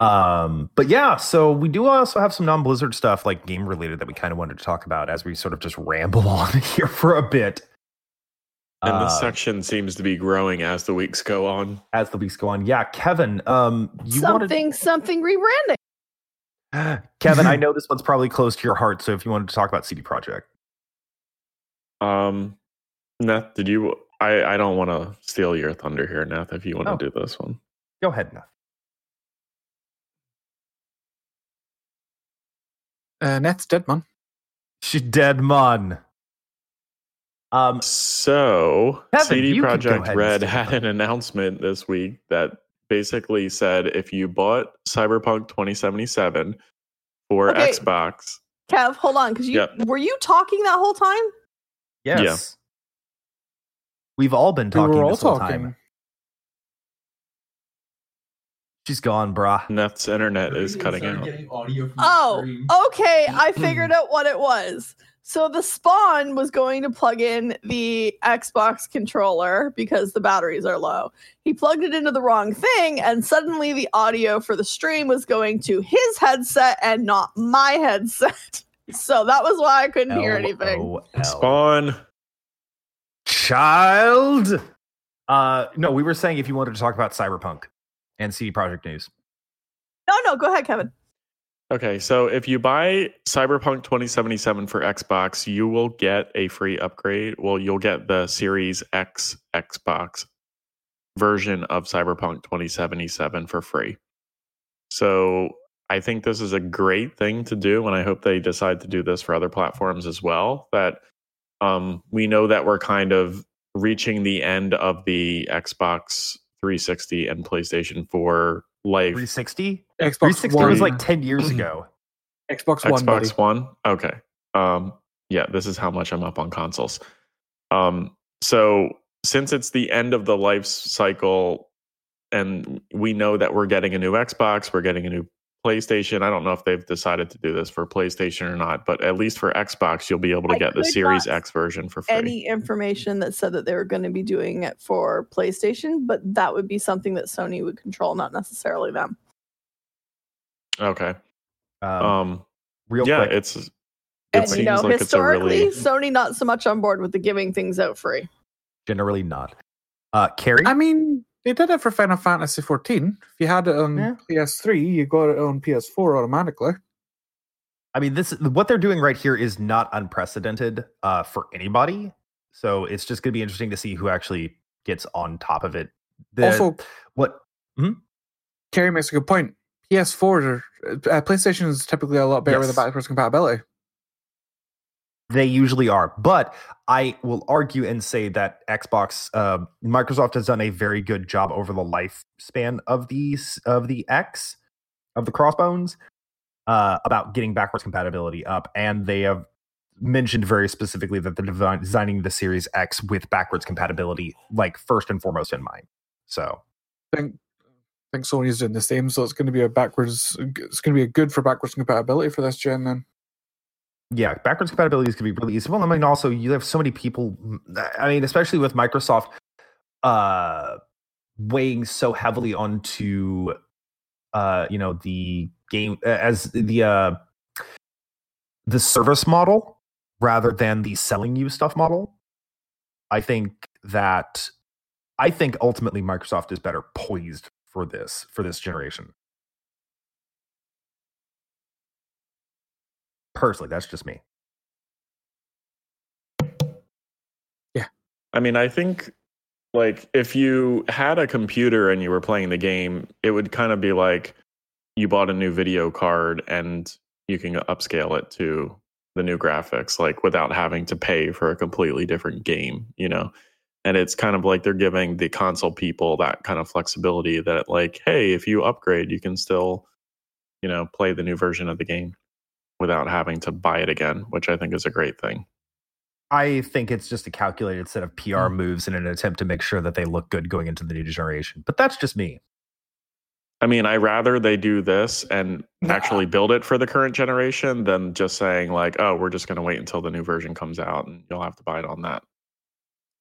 Um, but yeah, so we do also have some non-Blizzard stuff like game related that we kind of wanted to talk about as we sort of just ramble on here for a bit. And this Uh, section seems to be growing as the weeks go on. as the weeks go on. Yeah, Kevin, um, you something, something rebranding. Kevin, I know this one's probably close to your heart, so if you wanted to talk about CD Projekt. Um, Neth, did you? I I don't want to steal your thunder here, Neth. If you want to Oh. do this one, Go ahead, Neth. Uh, Neth's dead, man. She dead man. Um, so Kevin, CD you could go Projekt Red had an announcement this week that basically said if you bought Cyberpunk 2077 for Okay. Xbox, Kev, hold on, because you Yep. were you talking that whole time? Yes. We've all been We talking were all this whole talking. time. She's gone, brah. Neth's internet is cutting out. Oh, okay. I figured out what it was. So the spawn was going to plug in the Xbox controller because the batteries are low. He plugged it into the wrong thing, and suddenly the audio for the stream was going to his headset and not my headset. So that was why I couldn't hear anything. LOL. Spawn. Child. Uh, no, we were saying if you wanted to talk about Cyberpunk and CD Projekt News. No, no, go ahead, Kevin. Okay, so if you buy Cyberpunk 2077 for Xbox, you will get a free upgrade. Well, you'll get the Series X Xbox version of Cyberpunk 2077 for free. So I think this is a great thing to do, and I hope they decide to do this for other platforms as well. That um, we know that we're kind of reaching the end of the Xbox 360 and PlayStation 4 life 360? Xbox 360 One. was like 10 years ago. Xbox One. buddy. Xbox One. Okay. Um, yeah, this is how much I'm up on consoles. Um, so since it's the end of the life cycle, and we know that we're getting a new Xbox, we're getting a new PlayStation. I don't know if they've decided to do this for PlayStation or not, but at least for Xbox, you'll be able to I get the Series X version for free. Any information that said that they were going to be doing it for PlayStation, but that would be something that Sony would control, not necessarily them. okay. Um, Um, real yeah, quick. it's. It and seems you know, like it's a historically, really. Sony not so much on board with the giving things out free. generally not. Uh, Carrie? I mean, they did it for Final Fantasy 14. If you had it on Yeah. PS3, you got it on PS4 automatically. I mean, this what they're doing right here is not unprecedented uh, for anybody. So it's just going to be interesting to see who actually gets on top of it. The, also, what Carrie makes a good point. PS4, are- uh, PlayStation is typically a lot better with the backwards compatibility. They usually are, but I will argue and say that Xbox, uh, Microsoft has done a very good job over the lifespan of these of the X of the Crossbones uh, about getting backwards compatibility up, and they have mentioned very specifically that they're designing the Series X with backwards compatibility, like first and foremost in mind. So I think, I think Sony's doing the same, so it's going to be a backwards. It's going to be a good for backwards compatibility for this gen. Then yeah, backwards going to be really easy. Well, I mean, also you have so many people. I mean, especially with Microsoft uh, weighing so heavily onto, uh, you know, the game as the uh, the service model rather than the selling you stuff model. I think that I think ultimately Microsoft is better poised for this for this generation. Personally, that's just me. Yeah. I mean, I think like if you had a computer and you were playing the game, it would kind of be like you bought a new video card and you can upscale it to the new graphics, like without having to pay for a completely different game, you know? And it's kind of like they're giving the console people that kind of flexibility that, like, hey, if you upgrade, you can still, you know, play the new version of the game without having to buy it again, which I think is a great thing. I think it's just a calculated set of PR mm. moves in an attempt to make sure that they look good going into the new generation. But that's just me. I mean, I rather they do this and Nah. actually build it for the current generation than just saying like, "Oh, we're just going to wait until the new version comes out and you'll have to buy it on that."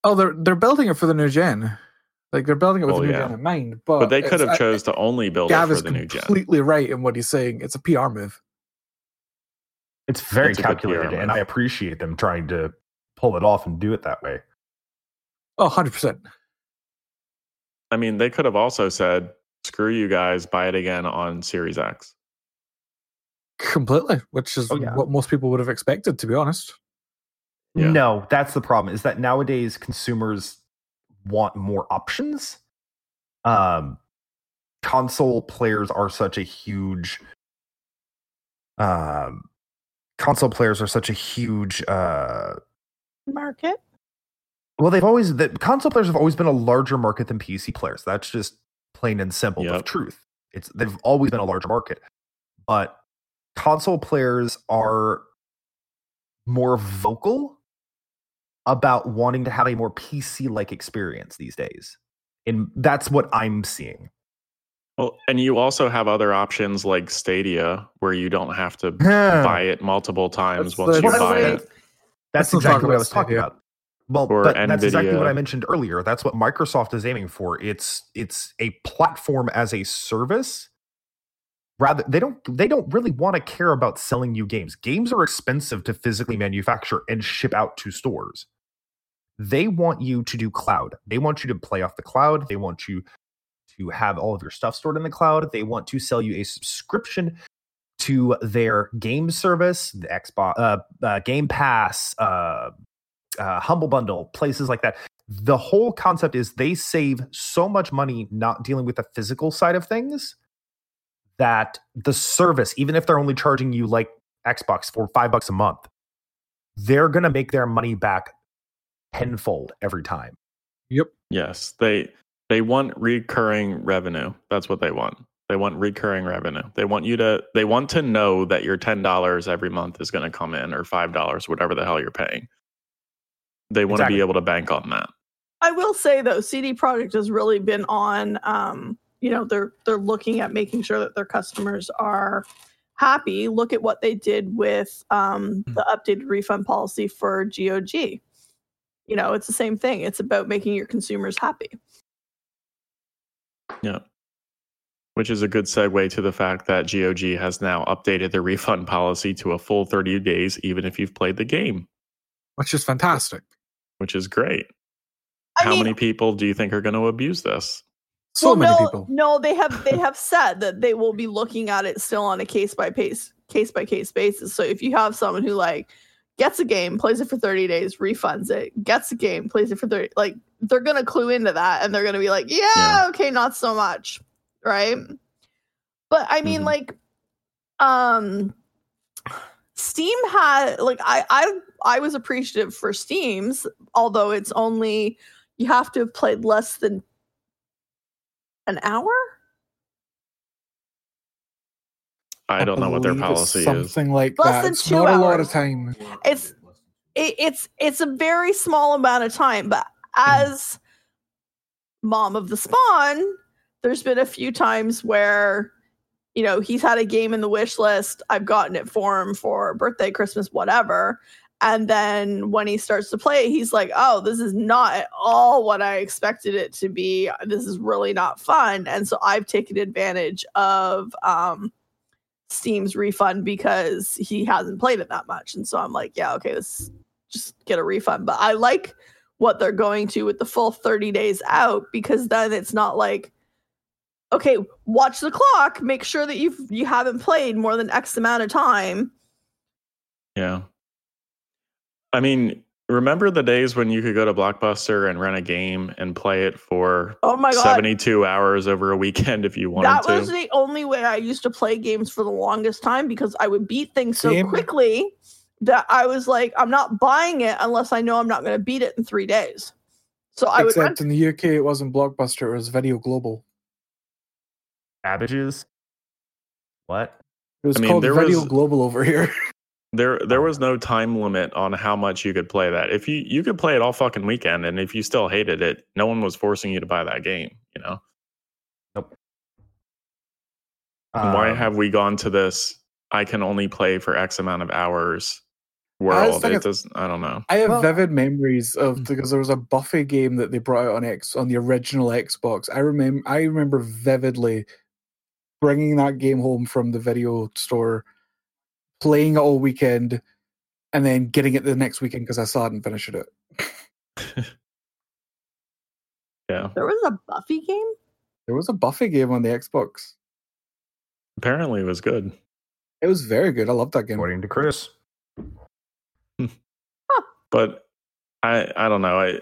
oh, they're they're building it for the new gen. Like they're building it with Well, the new yeah. gen in mind. But, But they could it's- have I- chose to only build Gav it is for the new gen. completely right in what he's saying. It's a PR move. It's very It's calculated, and. I appreciate them trying to pull it off and do it that way. Oh, 100 percent. I mean, they could have also said, "Screw you guys, buy it again on Series X." Completely, which is Oh, yeah. what most people would have expected, to be honest. Yeah. No, that's the problem. Is that nowadays consumers want more options. Um, console players are such a huge. Um, console players are such a huge. Uh, Market. well, they've always the console players have always been a larger market than PC players. That's just plain and simple Yep. of truth. It's they've always been a large market, but console players are more vocal about wanting to have a more PC like experience these days. And that's what I'm seeing. Well, and you also have other options like Stadia, where you don't have to buy it multiple times That's once the- you buy that's- it. That's Let's not talk exactly what I about was talking about. Well, Or but that's exactly what I mentioned earlier. That's what Microsoft is aiming for. It's it's a platform as a service. Rather, they don't they don't really want to care about selling you games. Games are expensive to physically manufacture and ship out to stores. They want you to do cloud. They want you to play off the cloud. They want you to have all of your stuff stored in the cloud. They want to sell you a subscription to their game service, the Xbox, uh, uh, Game Pass, uh, uh, Humble Bundle, places like that. The whole concept is they save so much money not dealing with the physical side of things that the service, even if they're only charging you like Xbox for five bucks a month, they're going to make their money back tenfold every time. Yep. Yes, they they want recurring revenue. That's what they want. They want recurring revenue. They want you to they want to know that your ten dollars every month is going to come in or five dollars, whatever the hell you're paying. They want to be able to bank on that. I will say though, CD Projekt has really been on. Um, you know, they're they're looking at making sure that their customers are happy. Look at what they did with um, the updated refund policy for GOG. You know, it's the same thing. It's about making your consumers happy. Yeah. Which is a good segue to the fact that GOG has now updated their refund policy to a full 30 days, even if you've played the game, which is fantastic. which is great. I How mean, many people do you think are going to abuse this? So well, many no, people. No, they have they have said that they will be looking at it still on a case by case case by case basis. So if you have someone who like gets a game, plays it for 30 days, refunds it, gets a game, plays it for 30 like they're gonna clue into that and they're gonna be like, Yeah, Yeah. okay, not so much. Right. But I mean Mhm. like um Steam had like I I I was appreciative for Steam's, although it's only you have to have played less than an hour. I don't know what their believe it's policy is. Something like Less that. than It's two not a lot of time. It's it, it's it's a very small amount of time, but as mom of the spawn, there's been a few times where you know he's had a game in the wish list. I've gotten it for him for birthday, Christmas, whatever. And then when he starts to play, he's like, "Oh, this is not at all what I expected it to be. This is really not fun." And so I've taken advantage of um, Steam's refund because he hasn't played it that much. And so I'm like, "Yeah, okay, this just get a refund." But I like what they're going to with the full 30 days out because then it's not like okay watch the clock make sure that you've you haven't played more than x amount of time Yeah. I mean, remember the days when you could go to Blockbuster and rent a game and play it for oh my god 72 hours over a weekend if you wanted to that to? was the only way i used to play games for the longest time because i would beat things so Same. quickly that i was like i'm not buying it unless i know i'm not going to beat it in three days so i would Except rent in the UK, it wasn't Blockbuster; it was Video Global. Cabbages? What? It was I mean, called there Video was- Global over here. There there was no time limit on how much you could play that. If you you could play it all fucking weekend and if you still hated it, no one was forcing you to buy that game, you know? And why Um, have we gone to this I can only play for X amount of hours world? think It it's- does I don't know. I have Well- vivid memories of Hmm. because there was a Buffy game that they brought out on X on the original Xbox. I remember I remember vividly bringing that game home from the video store, playing it all weekend, and then getting it the next weekend because I saw it and finished it. Yeah. there was a buffy game There was a Buffy game on the Xbox. Apparently it was good. It was very good. I loved that game. according to Chris. but I I don't know. I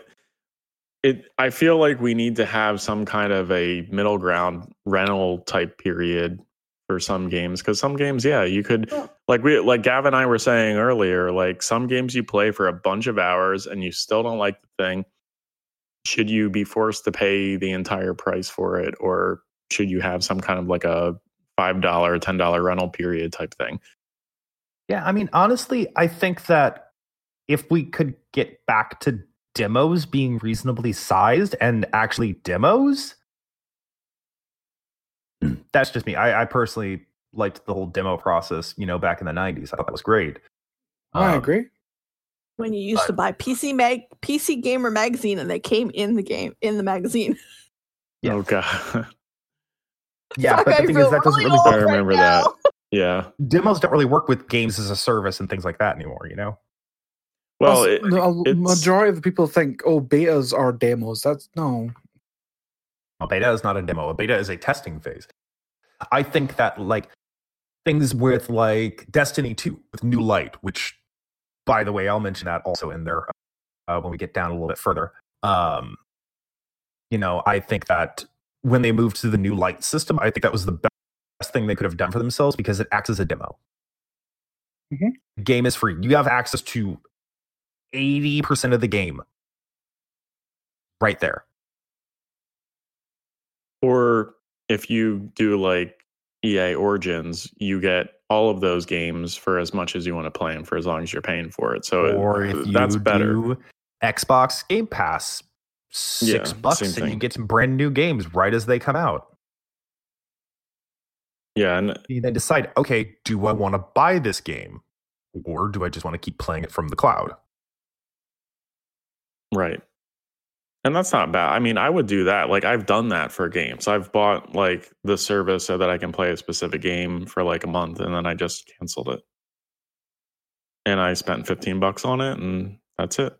it I feel like we need to have some kind of a middle ground rental type period for some games because some games, yeah, you could Yeah. like we like Gavin and I were saying earlier, like some games you play for a bunch of hours and you still don't like the thing. Should you be forced to pay the entire price for it, or should you have some kind of like a five dollar, ten dollar rental period type thing? Yeah, I mean, honestly, I think that if we could get back to demos being reasonably sized and actually demos, that's just me. I, I personally liked the whole demo process, you know, back in the 90s. I thought that was great. I Um, agree. When you used to buy PC mag PC Gamer magazine and they came in the game in the magazine. Yeah. Oh god. Yeah, Fuck, but I the thing is, that doesn't really really. I remember right that. now. yeah. Demos don't really work with games as a service and things like that anymore, you know? Well, it, a it's- majority of the people think, "Oh, betas are demos." That's no. A beta is not a demo. A beta is a testing phase. I think that like things with like Destiny 2 with New Light, which by the way, I'll mention that also in there uh, when we get down a little bit further. Um, you know, I think that when they moved to the New Light system, I think that was the best thing they could have done for themselves because it acts as a demo. Mhm. Game is free. You have access to 80% of the game right there. or if you do like EA Origins, you get all of those games for as much as you want to play them for as long as you're paying for it. So it- or if you that's better. do Xbox Game Pass, six Yeah, bucks, and you get some brand new games right as they come out. Yeah, and You then decide, okay, do I want to buy this game, or do I just want to keep playing it from the cloud? Right. And that's not bad. I mean, I would do that. Like I've done that for games. I've bought like the service so that I can play a specific game for like a month and then I just canceled it. And I spent 15 bucks on it and that's it.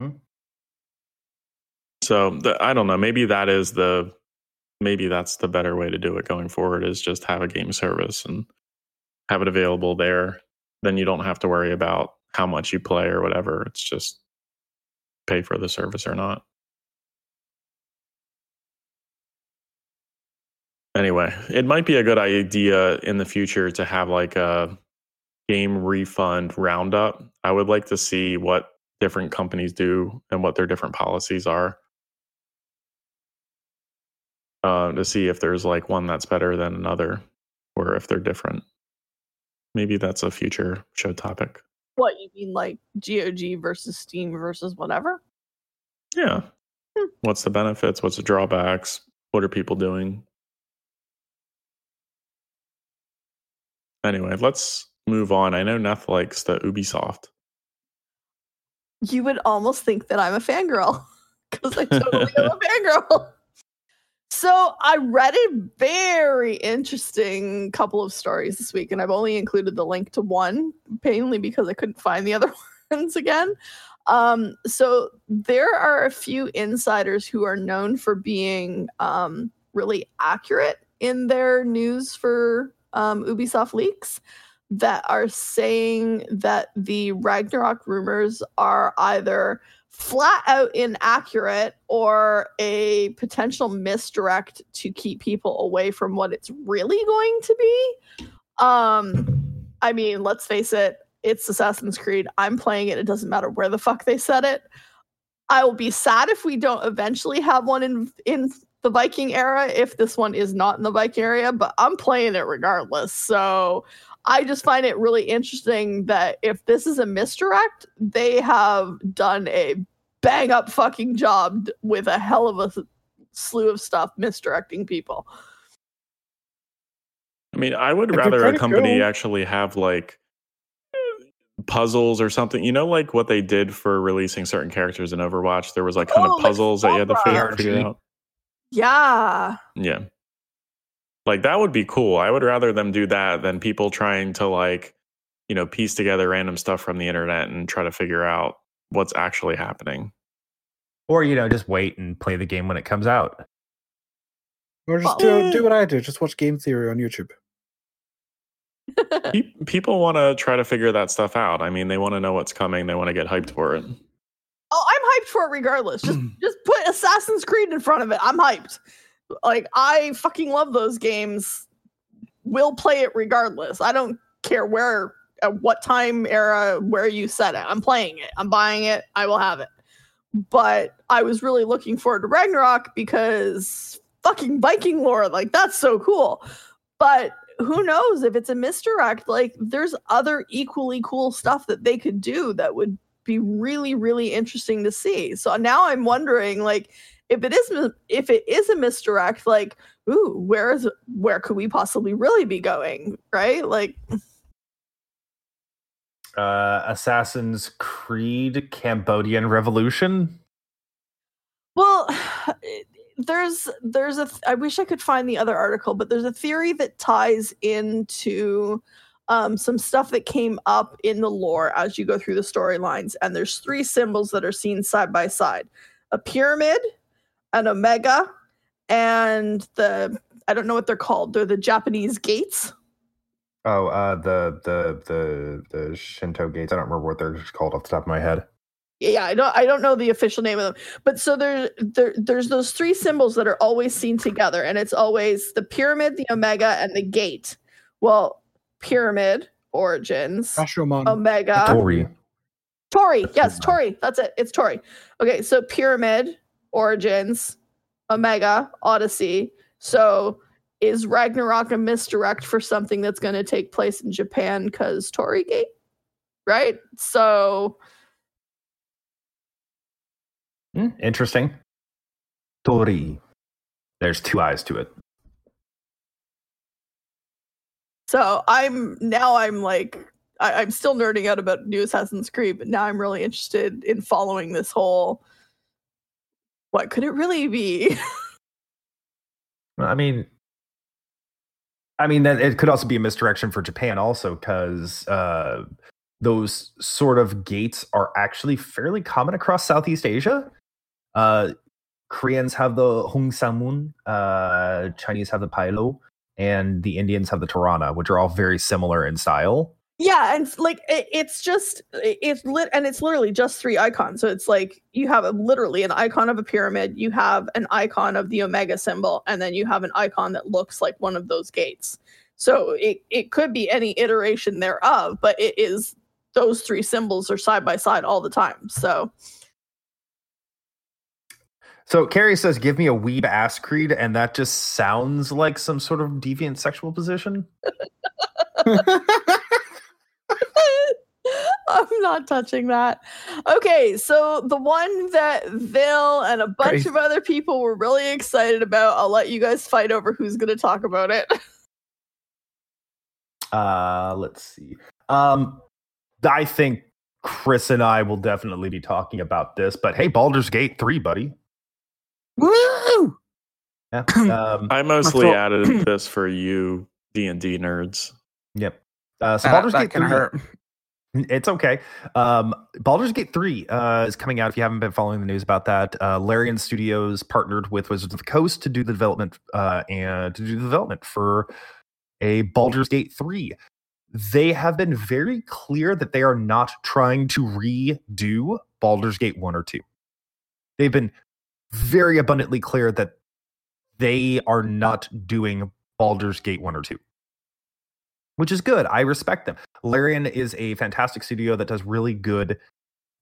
Hmm. So the, I don't know, maybe that is the maybe that's the better way to do it going forward is just have a game service and have it available there. Then you don't have to worry about how much you play or whatever. It's just pay for the service or not. Anyway, it might be a good idea in the future to have like a game refund roundup. I would like to see what different companies do and what their different policies are. Uh, to see if there's like one that's better than another or if they're different. Maybe that's a future show topic. What you mean, like GOG versus Steam versus whatever? Yeah. Hmm. What's the benefits? What's the drawbacks? What are people doing? Anyway, let's move on. I know Neth likes the Ubisoft. You would almost think that I'm a fangirl because I totally am a fangirl. So I read a very interesting couple of stories this week, and I've only included the link to one, mainly because I couldn't find the other ones again. Um, so there are a few insiders who are known for being um, really accurate in their news for um, Ubisoft leaks that are saying that the Ragnarok rumors are either flat out inaccurate or a potential misdirect to keep people away from what it's really going to be. Um, I mean, let's face it, it's Assassin's Creed. I'm playing it. It doesn't matter where the fuck they said it. I will be sad if we don't eventually have one in in the Viking era if this one is not in the Viking area, but I'm playing it regardless. So I just find it really interesting that if this is a misdirect, they have done a bang up fucking job with a hell of a slew of stuff misdirecting people. I mean, I would If rather a company cool. actually have like puzzles or something. You know, like what they did for releasing certain characters in Overwatch. There was like kind Oh, of like puzzles that you had to figure, figure out. Yeah. Yeah. Like that would be cool. I would rather them do that than people trying to like, you know, piece together random stuff from the internet and try to figure out what's actually happening. Or, you know, just wait and play the game when it comes out. Or just do, eh. do what I do. Just watch Game Theory on YouTube. People want to try to figure that stuff out. I mean, they want to know what's coming. They want to get hyped for it. Oh, I'm hyped for it regardless. Just just put Assassin's Creed in front of it. I'm hyped. Like I fucking love those games. We'll play it regardless. I don't care where at what time era where you set it. I'm playing it. I'm buying it. I will have it. but I was really looking forward to Ragnarok because fucking Viking lore, like that's so cool. But who knows if it's a misdirect? Like there's other equally cool stuff that they could do that would be really, really interesting to see. So now I'm wondering, like, if it is if it is a misdirect, like, ooh, where is where could we possibly really be going? Right? Like, Uh, Assassin's Creed Cambodian Revolution. Well, there's there's a th- I wish I could find the other article, but there's a theory that ties into um, some stuff that came up in the lore as you go through the storylines, and there's three symbols that are seen side by side: a pyramid, an omega, and the I don't know what they're called. They're the Japanese gates. Oh, uh, the the the the Shinto gates. I don't remember what they're called off the top of my head. yeah i don't i don't know the official name of them but so there, there there's those three symbols that are always seen together and it's always the pyramid the omega and the gate well pyramid origins Rashomon. omega Tori. tori yes tori that's it it's tori okay so pyramid origins omega odyssey so is ragnarok a misdirect for something that's going to take place in japan because tori gate right so Hmm, interesting. Tori. There's two eyes to it. So I'm now I'm like I, I'm still nerding out about new Assassin's Creed, but now I'm really interested in following this whole what could it really be? I mean, I mean that it could also be a misdirection for Japan, also because uh, those sort of gates are actually fairly common across Southeast Asia. Uh, Koreans have the Hong Samun, uh, Chinese have the Pailou, and the Indians have the Torana, which are all very similar in style. Yeah, and like it, it's just it- it's lit and it's literally just three icons. So it's like you have a, literally an icon of a pyramid, you have an icon of the omega symbol, and then you have an icon that looks like one of those gates. So it, it could be any iteration thereof, but it is those three symbols are side by side all the time. So So Carrie says, "Give me a weeb ass creed," and that just sounds like some sort of deviant sexual position. I'm not touching that. Okay, so the one that Vil and a bunch Crazy. of other people were really excited about, I'll let you guys fight over who's going to talk about it. Uh, let's see. Um, I think Chris and I will definitely be talking about this. But hey, Baldur's Gate three, buddy. Woo! Yeah. Um, I mostly thought- added this for you D and D nerds. yep. Uh, so Baldur's that Gate can 3, hurt. It's okay. Um, Baldur's Gate 3 uh, is coming out. If you haven't been following the news about that, uh, Larian Studios partnered with Wizards of the Coast to do the development uh, and to do the development for a Baldur's Gate 3. They have been very clear that they are not trying to redo Baldur's Gate 1 or 2. They've been very abundantly clear that they are not doing Baldur's Gate 1 or 2 which is good. I respect them. Larian is a fantastic studio that does really good.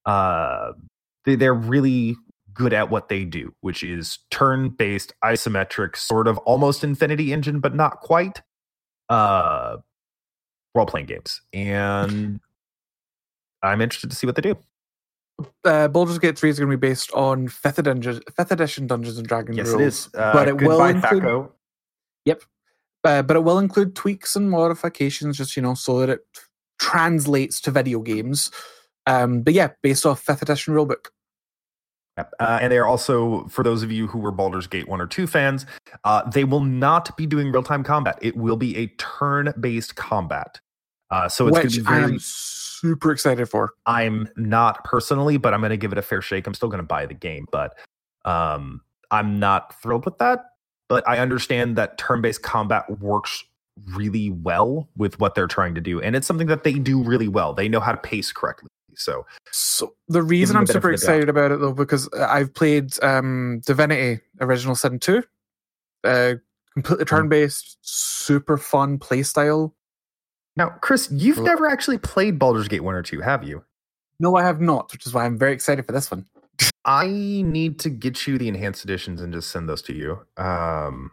Uh, they, they're really good at what they do, which is turn-based, isometric, sort of almost Infinity Engine, but not quite. Uh, role-playing games, and I'm interested to see what they do. Uh, Baldur's Gate 3 is going to be based on 5th edition, 5th edition Dungeons and Dragons Yes, rules. it is. Uh, but it will include- THAC0. Uh, but it will include tweaks and modifications, just you know, so that it translates to video games. Um, but yeah, based off fifth edition rulebook. Yep. Uh, and they are also, for those of you who were Baldur's Gate 1 or 2 fans, uh, they will not be doing real time combat. It will be a turn based combat. Uh, so it's going which to be I'm super excited for. I'm not personally, but I'm going to give it a fair shake. I'm still going to buy the game, but um, I'm not thrilled with that. But I understand that turn based combat works really well with what they're trying to do. And it's something that they do really well. They know how to pace correctly. So, So the reason I'm super excited about it though, because uh, I've played um, Divinity Original Sin 2. Uh, completely Hmm. turn based, super fun playstyle. now, Chris, you've never actually played Baldur's Gate 1 or 2, have you? No, I have not, which is why I'm very excited for this one. I need to get you the enhanced editions and just send those to you. Um,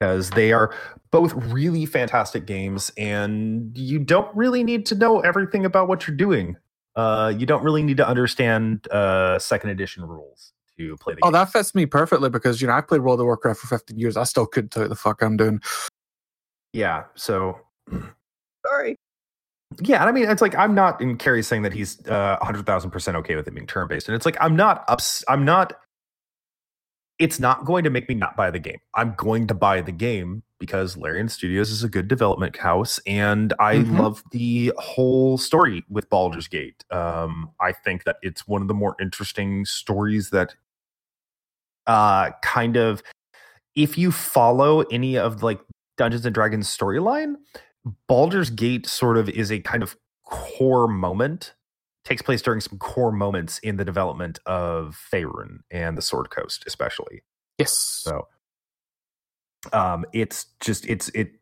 because they are both really fantastic games, and you don't really need to know everything about what you're doing. Uh, you don't really need to understand uh, second edition rules to play the Oh, game. that fits me perfectly because you know I played World of Warcraft for 15 years. I still couldn't tell you the fuck I'm doing. yeah, so Sorry. Yeah, and I mean, it's like I'm not in Carrie saying that he's uh, hundred thousand percent okay with it being turn based, and it's like I'm not ups. I'm not. It's not going to make me not buy the game. I'm going to buy the game because Larian Studios is a good development house, and I Mhm. love the whole story with Baldur's Gate. Um, I think that it's one of the more interesting stories that, uh, kind of, if you follow any of like Dungeons and Dragons storyline, Baldur's Gate sort of is a kind of core moment, takes place during some core moments in the development of Faerun and the Sword Coast, especially. Yes. So um it's just it's it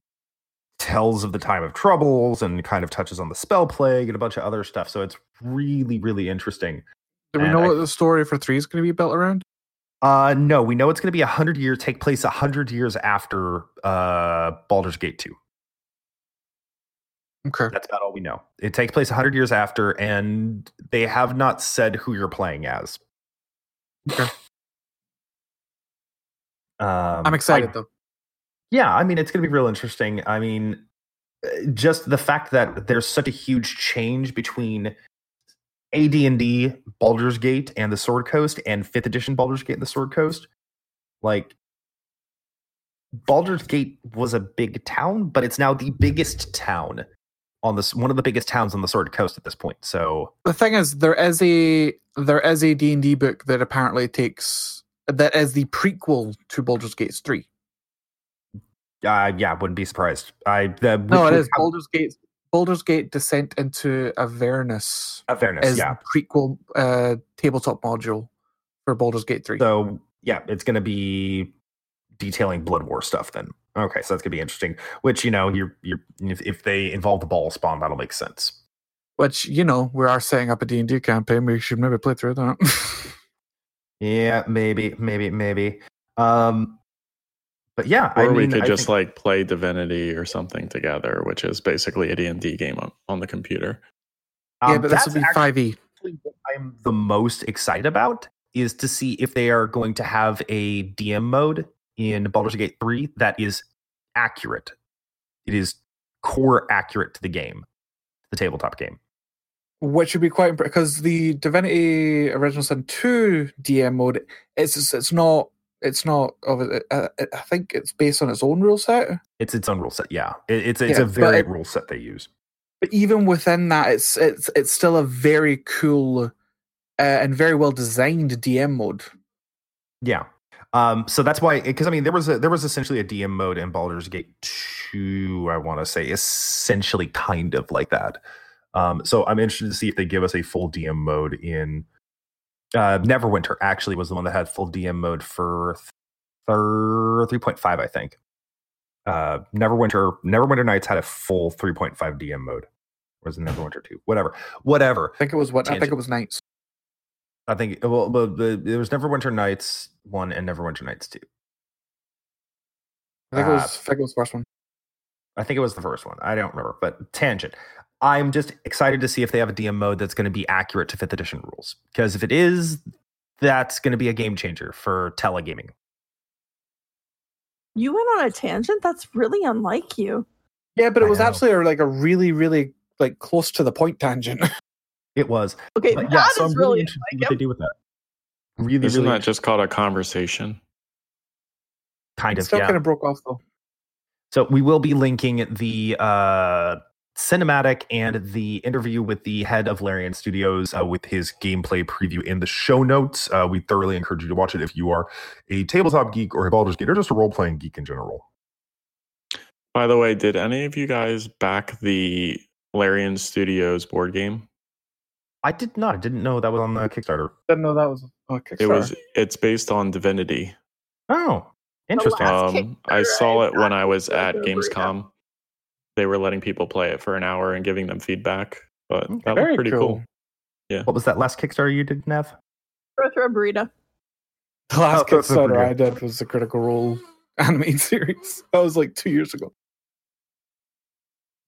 tells of the time of troubles and kind of touches on the spell plague and a bunch of other stuff. So it's really, really interesting. Do we and know I- what the story for three is going to be built around? Uh no, we know it's gonna be a hundred years, take place a hundred years after uh Baldur's Gate 2. Okay. That's about all we know. It takes place 100 years after, and they have not said who you're playing as. Okay. Um, I'm excited I- though. yeah, I mean, it's going to be real interesting. I mean, uh, just the fact that there's such a huge change between AD&D, Baldur's Gate, and the Sword Coast, and 5th edition Baldur's Gate and the Sword Coast. Like, Baldur's Gate was a big town, but it's now the biggest town on this one of the biggest towns on the Sword Coast at this point. So The thing is, there is a there is a D and D book that apparently takes that is the prequel to Baldur's Gate three. uh, yeah, wouldn't be surprised. I the No, it is have- Baldur's Gate. Baldur's Gate Descent into Avernus fairness, is yeah. the prequel uh, tabletop module for Baldur's Gate three. So yeah, it's going to be detailing Blood War stuff then. Okay, so that's going to be interesting. Which you know, you're you're if, if they involve the Bhaalspawn, that'll make sense. Which you know we are setting up a D and D campaign. We should maybe play through that. Yeah, maybe, maybe, maybe. Um, but yeah, Or I we mean, could I just think- like play Divinity or something together, which is basically a D&D game on, on the computer. yeah, um, but this that's will be five E. What I'm the most excited about is to see if they are going to have a DM mode in Baldur's Gate 3 that is accurate. It is core accurate to the game, the tabletop game. which would be quite because the Divinity Original Sin two DM mode it's it's not it's not of. I think it's based on its own rule set. It's its own rule set. Yeah, It- it's it's Yeah, a very it- rule set they use. But even within that, it's it's it's still a very cool uh, and very well designed DM mode. Yeah. Um, so that's why, because I mean, there was a there was essentially a DM mode in Baldur's Gate two. I want to say essentially kind of like that. Um, so I'm interested to see if they give us a full DM mode in uh, Neverwinter. Actually, was the one that had full DM mode for thir- three point five, I think. Uh, Neverwinter Neverwinter Nights had a full three point five DM mode. Or was it Neverwinter two? Whatever, whatever. I think it was what I think it was Nights. I think well, the, the, there was Neverwinter Nights one and Neverwinter Nights two. I think it Uh, was I think it was the first one. I think it was the first one. I don't remember, but tangent. I'm just excited to see if they have a DM mode that's going to be accurate to fifth edition rules. Because if it is, that's going to be a game changer for telegaming. You went on a tangent. That's really unlike you. Yeah, but it I was know. actually like a really really like close to the point tangent. It was. Okay, But that yeah, is so I'm really, really interested in what they do with that. Really, Isn't really that just called a conversation? kind it of still yeah. kind of broke off though. So we will be linking the uh, cinematic and the interview with the head of Larian Studios uh, with his gameplay preview in the show notes. Uh, we thoroughly encourage you to watch it if you are a tabletop geek or a Baldur's Gate or just a role playing geek in general. By the way, did any of you guys back the Larian Studios board game? I did not. I didn't know that was on the Kickstarter. Didn't know that was a Kickstarter. It was. It's based on Divinity. Oh, interesting. Um, I saw it when I was was at Gamescom. They were letting people play it for an hour and giving them feedback, but Okay, that very looked pretty cool. cool. What was that last Kickstarter you did, Neth? throw a burrito. The last Oh, Kickstarter I did was the Critical Role animated series. That was like two years ago.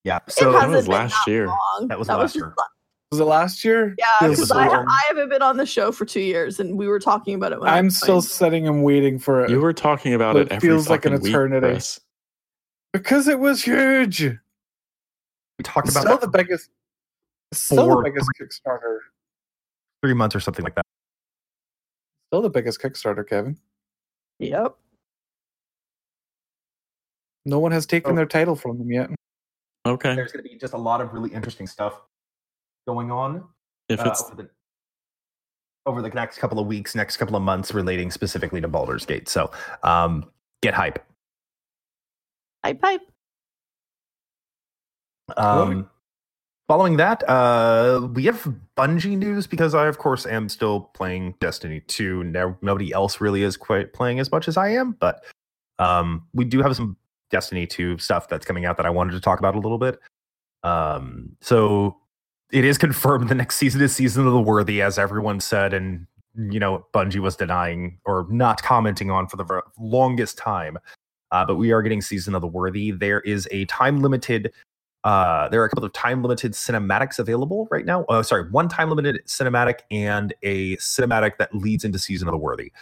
Yeah. So That was last year. That was last year. Just- Was it last year? Yeah, because so I. I haven't been on the show for two years, and we were talking about it. When I I'm still playing. sitting and waiting for it You were talking about It it feels like an fucking week, eternity. Because it was huge. we talked about still that the biggest. Still the biggest Kickstarter. three months or something like that. Still the biggest Kickstarter, Kevin. Yep. No one has taken Oh. their title from them yet. Okay. There's going to be just a lot of really interesting stuff going on If uh, it's over the over the next couple of weeks, next couple of months, relating specifically to Baldur's Gate. So, um, get hype. Hype, hype. Um, following that, uh, we have Bungie news because I, of course, am still playing Destiny 2. No, nobody else really is quite playing as much as I am, but um, we do have some Destiny 2 stuff that's coming out that I wanted to talk about a little bit. Um, so it is confirmed the next season is Season of the Worthy, as everyone said, and you know, Bungie was denying or not commenting on for the longest time. Uh, but we are getting Season of the Worthy. There is a time limited uh, there are a couple of time limited cinematics available right now. Uh, sorry, one time limited cinematic and a cinematic that leads into Season of the Worthy.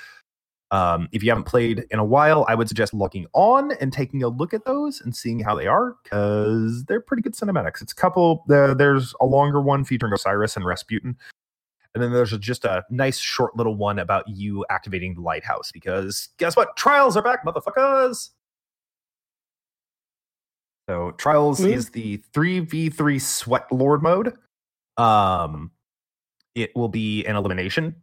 Um, if you haven't played in a while, I would suggest logging on and taking a look at those and seeing how they are because they're pretty good cinematics. It's a couple. Uh, there's a longer one featuring Osiris and Rasputin, and then there's a, just a nice short little one about you activating the lighthouse because guess what? Trials are back, motherfuckers. So trials Mm. is the three v three sweat lord mode. Um, it will be an elimination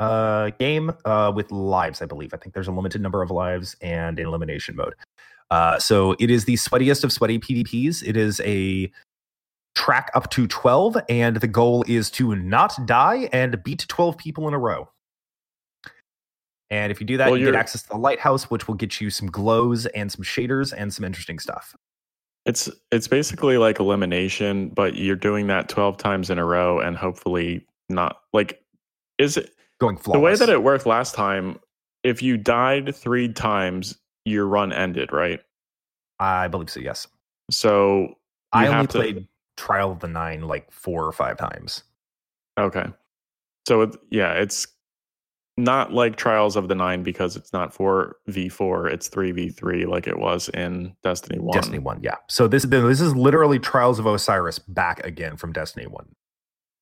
uh game uh with lives. I believe. I think there's a limited number of lives and an elimination mode. Uh, so it is the sweatiest of sweaty PvPs. It is a track up to 12 and the goal is to not die and beat 12 people in a row and if you do that Well, you get access to the lighthouse which will get you some glows and some shaders and some interesting stuff It's it's basically like elimination, but you're doing that 12 times in a row and hopefully not like is it going flawless the way that it worked last time, if you died 3 times, your run ended, right? i believe so yes So i only to- played trial of the nine like four or five times Okay. So it, yeah, it's not like Trials of the 9 because it's not 4v4, it's 3v3 like it was in Destiny 1. destiny 1 yeah so this this is literally trials of osiris back again from destiny 1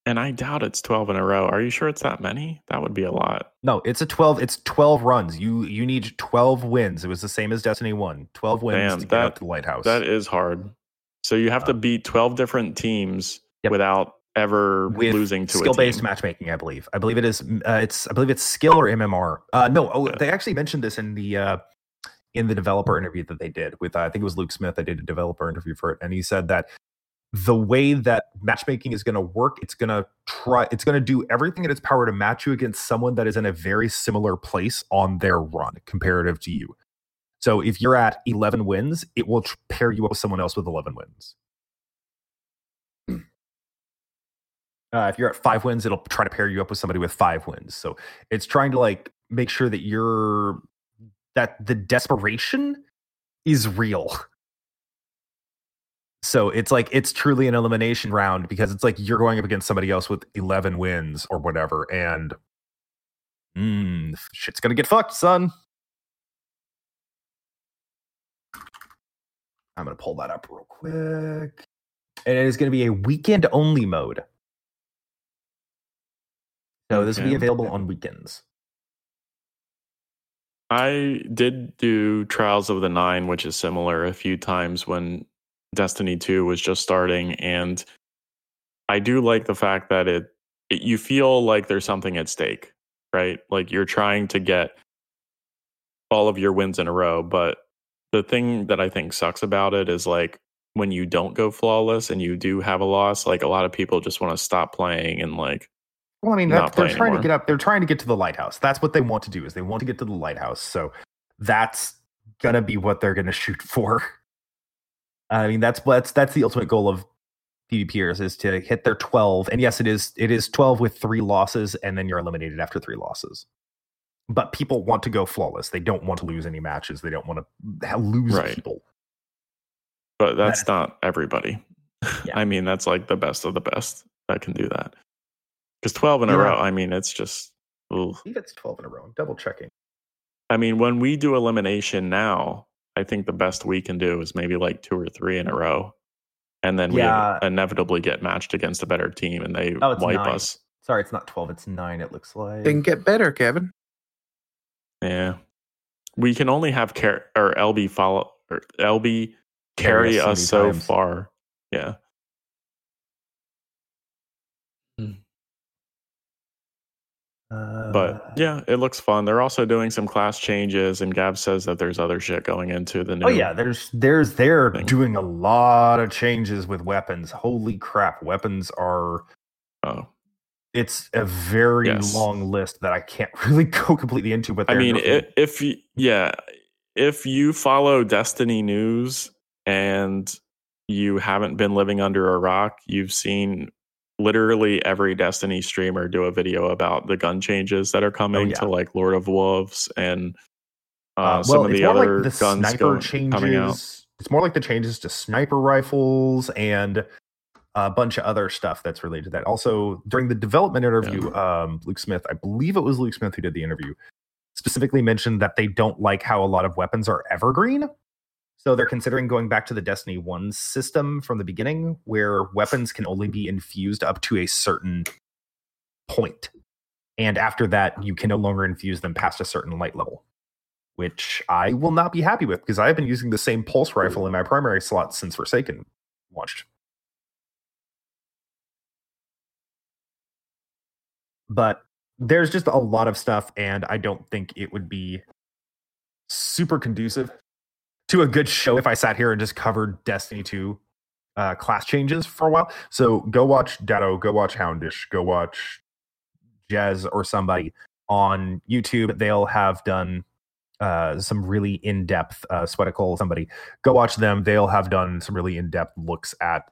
And I doubt it's 12 in a row. Are you sure it's that many? That would be a lot. no it's a 12 it's 12 runs you you need 12 wins it was the same as destiny 1 12 wins Damn, to get up to the lighthouse That is hard. So you have to Uh, beat 12 different teams Yep. without ever with losing to a skill-based matchmaking. I believe. I believe it is. Uh, it's. I believe it's skill or MMR. Uh, no. Oh, Yeah. they actually mentioned this in the uh, in the developer interview that they did with. Uh, I think it was Luke Smith. I did a developer interview for it, and he said that the way that matchmaking is going to work, it's going to try. It's going to do everything in its power to match you against someone that is in a very similar place on their run comparative to you. So if you're at 11 wins, it will pair you up with someone else with 11 wins. Uh, if you're at five wins, it'll try to pair you up with somebody with five wins. So it's trying to like make sure that you're that the desperation is real. So it's like it's truly an elimination round because it's like you're going up against somebody else with 11 wins or whatever, and mm, shit's gonna get fucked, son. I'm gonna pull that up real quick, and it is gonna be a weekend only mode. So this will be available on weekends. I did do Trials of the Nine, which is similar a few times when Destiny 2 was just starting. And I do like the fact that it, it you feel like there's something at stake, right? Like you're trying to get all of your wins in a row. But the thing that I think sucks about it is like when you don't go flawless and you do have a loss, like a lot of people just want to stop playing and like Well, I mean, they're trying anymore. to get up. They're trying to get to the lighthouse. That's what they want to do. Is they want to get to the lighthouse. So that's gonna be what they're gonna shoot for. I mean, that's that's that's the ultimate goal of PvPers is to hit their 12. And yes, it is it is 12 with three losses, and then you're eliminated after three losses. But people want to go flawless. They don't want to lose any matches. They don't want to lose Right. people. But that's is- not everybody. Yeah. I mean, that's like the best of the best that can do that. Because 12 in a You're row, right. I mean, it's just. ugh. I think it's 12 in a row. I'm double checking. I mean, when we do elimination now, I think the best we can do is maybe like two or three in a row. And then Yeah. we inevitably get matched against a better team and they Oh, it's wipe nine. us. Sorry, it's not 12, it's 9, it looks like. Didn't get better, Kevin. Yeah. We can only have car- or LB follow or LB carry, Carry us so us so times. far. Yeah. Uh, But yeah, it looks fun. They're also doing some class changes, and Gav says that there's other shit going into the new. Oh yeah, there's there's they're thing. doing a lot of changes with weapons. Holy crap, weapons are Oh. it's a very Yes. long list that I can't really go completely into. But I mean, if you, yeah, if you follow Destiny news and you haven't been living under a rock, you've seen literally every Destiny streamer do a video about the gun changes that are coming Oh, yeah. to like Lord of Wolves and uh, Uh, some of the other like the guns sniper changes. coming out. It's more like the changes to sniper rifles and a bunch of other stuff that's related to that. Also, during the development interview, um, Luke Smith, I believe it was Luke Smith who did the interview, specifically mentioned that they don't like how a lot of weapons are evergreen. So they're considering going back to the Destiny 1 system from the beginning, where weapons can only be infused up to a certain point. And after that, you can no longer infuse them past a certain light level which I will not be happy with because I've been using the same pulse rifle in my primary slot since Forsaken launched. But there's just a lot of stuff, and I don't think it would be super conducive to a good show if I sat here and just covered Destiny 2 uh, class changes for a while. So go watch Datto, go watch Houndish, go watch Jazz or somebody on YouTube. They'll have done uh, some really in-depth uh, Sweatcicle. Somebody go watch them. They'll have done some really in-depth looks at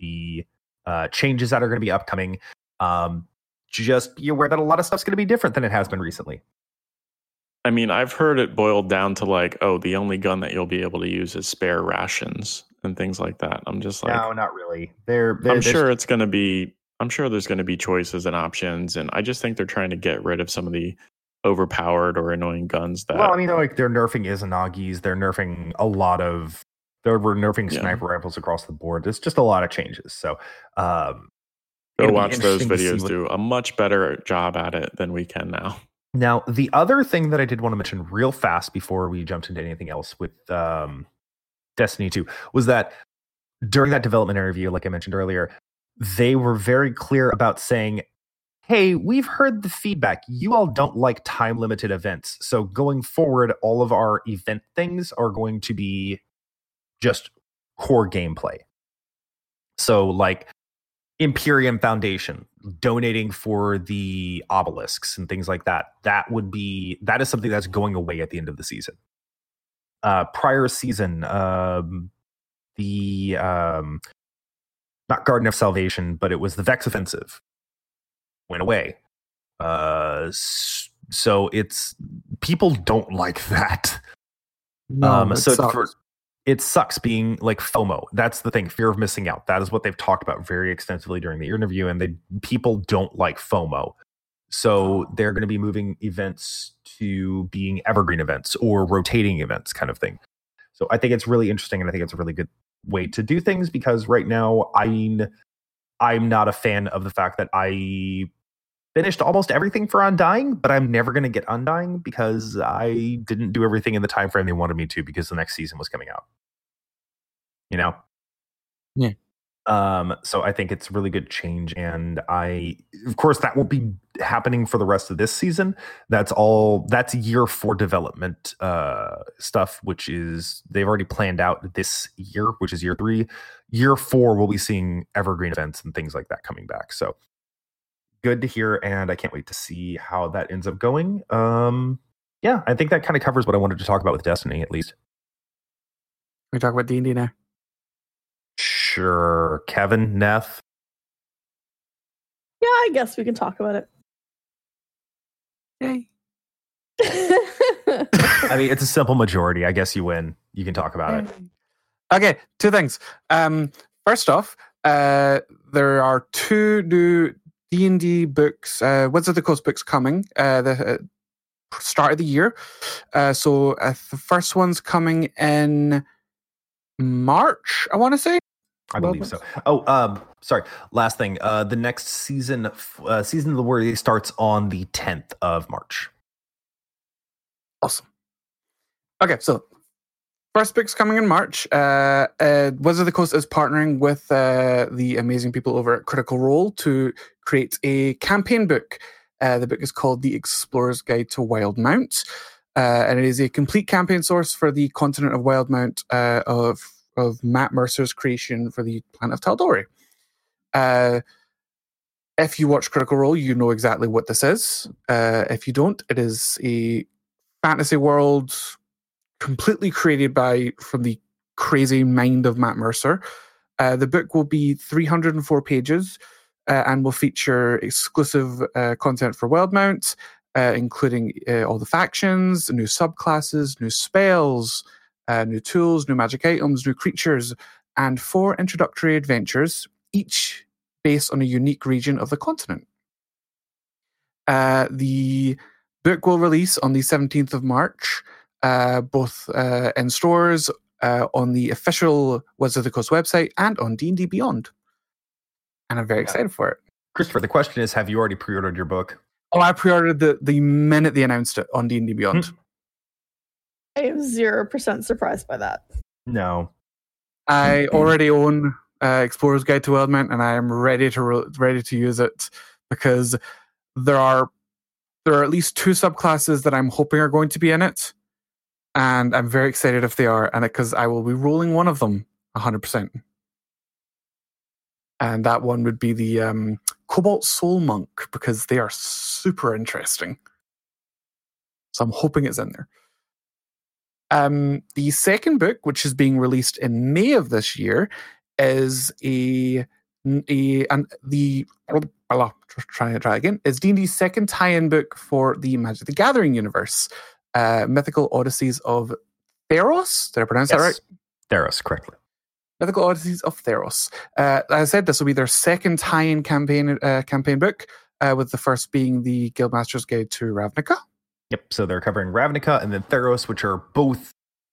the uh, changes that are going to be upcoming. Um, just be aware that a lot of stuff's going to be different than it has been recently. I mean, I've heard it boiled down to like, oh, the only gun that you'll be able to use is spare rations and things like that. I'm just like, no, not really. They're, they're I'm sure it's going to be. I'm sure there's going to be choices and options, and I just think they're trying to get rid of some of the overpowered or annoying guns that. Well, I mean, they're like they're nerfing Izanagi's. They're nerfing a lot of. They're we're nerfing Yeah. sniper rifles across the board. It's just a lot of changes. So, um, go watch those interesting to see videos what- do a much better job at it than we can now. Now, the other thing that I did want to mention real fast before we jumped into anything else with um, Destiny 2 was that during that development interview, like I mentioned earlier, they were very clear about saying, Hey, we've heard the feedback. You all don't like time limited events. So going forward, all of our event things are going to be just core gameplay. So, like Empyrean Foundation donating for the obelisks and things like that. That would be that is something that's going away at the end of the season. Uh, prior season, um, the um, not Garden of Salvation, but it was the Vex Offensive went away. Uh, so it's people don't like that. um, so for, it sucks being like FOMO. That's the thing, fear of missing out. That is what they've talked about very extensively during the interview, and they people don't like FOMO. So oh. they're going to be moving events to being evergreen events or rotating events, kind of thing. So I think it's really interesting, and I think it's a really good way to do things because right now I'm I'm not a fan of the fact that I finished almost everything for Undying, but I'm never going to get Undying because I didn't do everything in the time frame they wanted me to because the next season was coming out. You know? Yeah. Um, so I think it's a really good change, and I, of course, that won't be happening for the rest of this season. That's all. That's year four development uh, stuff, which is they've already planned out this year, which is year three. Year four, we'll be seeing evergreen events and things like that coming back. So good to hear, and I can't wait to see how that ends up going. Um, yeah, I think that kind of covers what I wanted to talk about with Destiny, at least. we talk about D and D now. Sure, Kevin Neth. Yeah, I guess we can talk about it. Yay. I mean, it's a simple majority. I guess you win. You can talk about it. Okay, two things. Um, first off, uh, there are two new D and D books, uh, Wizards of the Coast books coming. Uh, the uh, start of the year. Uh, so uh, the first one's coming in March. I want to say. I believe so. Oh, um, sorry. Last thing. Uh, the next season, uh, season of the Worthy starts on the 10th of March. Awesome. Okay, so first book's coming in March. Uh, uh, Wizard of the Coast is partnering with uh, the amazing people over at Critical Role to create a campaign book. Uh, the book is called The Explorer's Guide to Wildemount, uh, and it is a complete campaign source for the continent of Wildemount uh, of of Matt Mercer's creation for the planet of Tal'Dorei. If you watch Critical Role, you know exactly what this is. If you don't, it is a fantasy world completely created by from the crazy mind of Matt Mercer. Uh, the book will be 304 pages uh, and will feature exclusive uh, content for Wildemount, uh, including uh, all the factions, new subclasses, new spells, uh, new tools, new magic items, new creatures, and four introductory adventures, each based on a unique region of the continent. The book will release on the 17th of March, uh, both uh, in stores, uh, on the official Wizards of the Coast website, and on D&D Beyond. And I'm very Yeah. excited for it. Christopher, the question is Have you already pre ordered your book? Oh, I pre-ordered the the minute they announced it on D&D Beyond. Hmm. I am zero percent surprised by that. No. I already own uh, Explorer's Guide to Wildemount, and I am ready to re- ready to use it because there are there are at least two subclasses that I'm hoping are going to be in it, and I'm very excited if they are, and because I will be rolling one of them 100. percent And that one would be the um, Cobalt Soul Monk because they are super interesting. So I'm hoping it's in there. Um, the second book, which is being released in May of this year, is a a and the blah, try try again. Is D and D's second tie-in book for the Magic the Gathering universe, uh, Mythical Odysseys of Theros. Did I pronounce that right? Theros, correctly. Mythical Odysseys of Theros. Uh, as I said, this will be their second tie-in campaign uh, campaign book, uh, with the first being the Guildmaster's Guide to Ravnica. Yep. So they're covering Ravnica and then Theros, which are both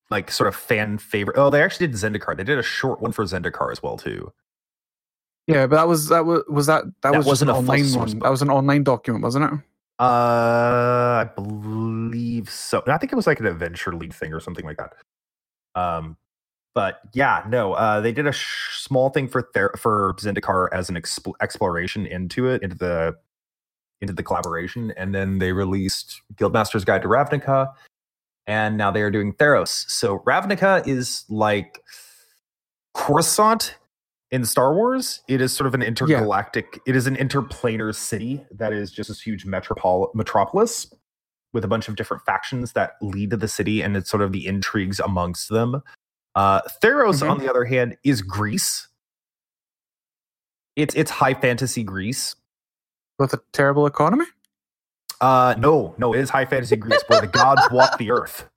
like sort of fan favorite. Oh, they actually did Zendikar. They did a short one for Zendikar as well, too. Yeah, but that was that was was that that, That was wasn't an online one. book. That was an online document, wasn't it? Uh, I believe so. I think it was like an adventure league thing or something like that. Um, but yeah, no, uh, they did a sh- small thing for Ther- for Zendikar as an expl- exploration into it, into the into the collaboration, and then they released Guildmaster's Guide to Ravnica, and now they are doing Theros. So Ravnica is like Coruscant in Star Wars. It is sort of an intergalactic. It is an interplanar city that is just this huge metropol- metropolis with a bunch of different factions that lead to the city, and it's sort of the intrigues amongst them. Uh, Theros, Mhm. on the other hand, is Greece. It's it's high fantasy Greece. With a terrible economy. Uh, no, no, it is high fantasy Greece where the gods walk the earth.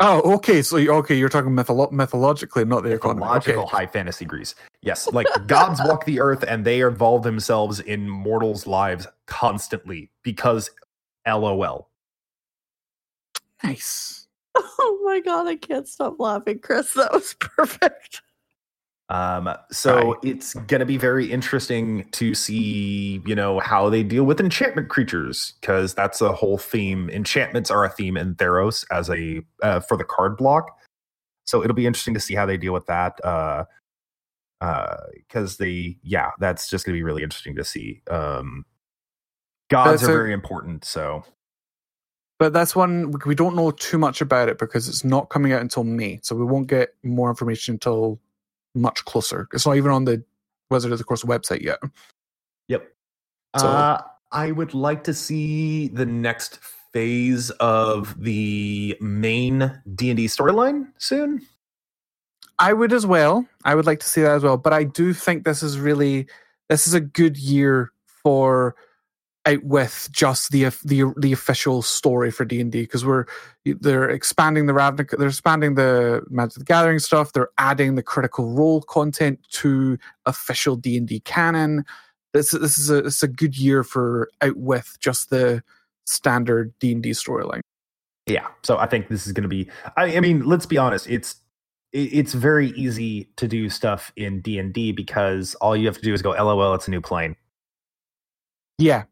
Oh, okay. So okay, you're talking mytholo- mythologically, not the economy. Mythological Okay. high fantasy Greece. Yes, like gods walk the earth and they involve themselves in mortals' lives constantly because LOL. Nice. Oh my god, I can't stop laughing, Chris. That was perfect. Um, so Right. it's gonna be very interesting to see, you know, how they deal with enchantment creatures because that's a whole theme. Enchantments are a theme in Theros as a uh, for the card block. So it'll be interesting to see how they deal with that. Uh, uh, because they, yeah, that's just gonna be really interesting to see. Um, gods That's are a- very important. So But that's one we don't know too much about it because it's not coming out until May, so we won't get more information until much closer. It's not even on the Wizard of the Coast website yet. Yep. So- uh, I would like to see the next phase of the main D and D storyline soon. I would as well. I would like to see that as well. But I do think this is really this is a good year for out with just the the the official story for D and D because we're they're expanding the Ravnica, they're expanding the Magic the Gathering stuff. They're adding the Critical Role content to official D and D canon. This this is a it's a good year for out with just the standard D and D storyline. Yeah. So I think this is going to be. I, I mean, let's be honest. It's it's very easy to do stuff in D and D because all you have to do is go, "LOL, it's a new plane." Yeah,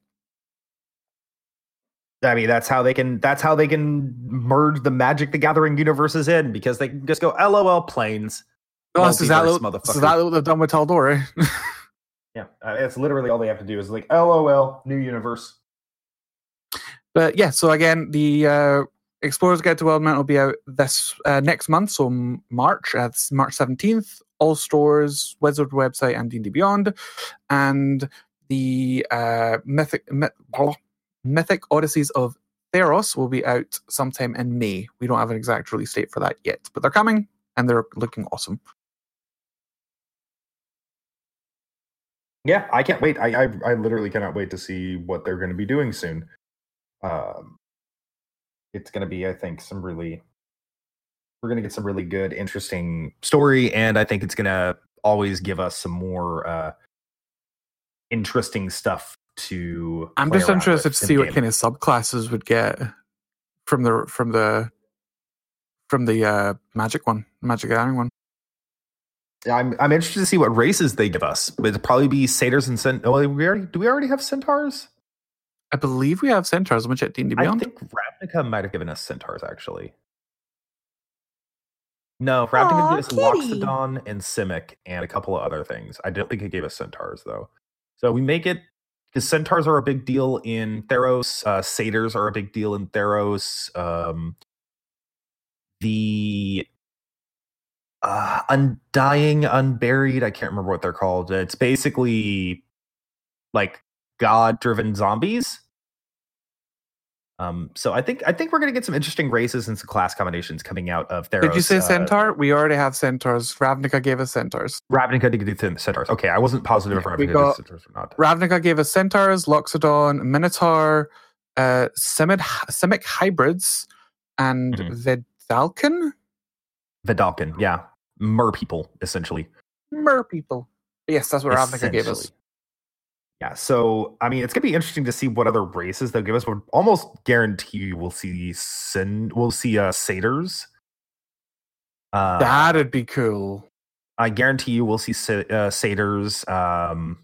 I mean, that's how they can. That's how they can merge the Magic the Gathering universes in because they can just go, "LOL, planes." this is that Multiverse, what, motherfucker. is that what they've done with Tal'Dorei. Yeah, uh, it's literally all they have to do is like, "LOL, new universe." But yeah, so again, the uh, Explorers Guide to Wildmount will be out this uh, next month, so March. That's March seventeenth. All stores, Wizard website, and D and D Beyond, and the uh, Mythic myth, blah, Mythic Odysseys of Theros will be out sometime in May. We don't have an exact release date for that yet, but they're coming and they're looking awesome. Yeah, I can't wait. I I, I literally cannot wait to see what they're going to be doing soon. Um, it's going to be, I think, some really. We're going to get some really good, interesting story, and I think it's going to always give us some more uh, interesting stuff to. I'm just interested to see what game. kind of subclasses would get from the from the from the uh, magic one, magic gathering one. I'm I'm interested to see what races they give us. It'll probably be satyrs and cent. Oh, we already do we already have centaurs? I believe we have centaurs. Let me check D&D I think Ravnica might have given us centaurs actually. No, Ravnica Aw, gave us kitty. Loxodon and Simic and a couple of other things. I don't think it gave us centaurs though. So we make it because centaurs are a big deal in Theros. Uh, satyrs are a big deal in Theros. Um, the uh, undying, unburied. I can't remember what they're called. It's basically like god-driven zombies. Um, so I think I think we're gonna get some interesting races and some class combinations coming out of Theros. Did you say uh, centaur? We already have centaurs. Ravnica gave us centaurs. Ravnica did centaurs. Okay, I wasn't positive if Ravnica got- did centaurs or not. Ravnica gave us centaurs, Loxodon, Minotaur, uh, Simic, Simic hybrids, and Mhm. Vedalken? Vedalken, yeah, mer people essentially. Mer people. Yes, that's what Ravnica gave us. Yeah, so I mean, it's gonna be interesting to see what other races they'll give us. But almost guarantee we'll see sin. We'll see uh, satyrs. Uh, That'd be cool. I guarantee you we'll see uh, satyrs. Um,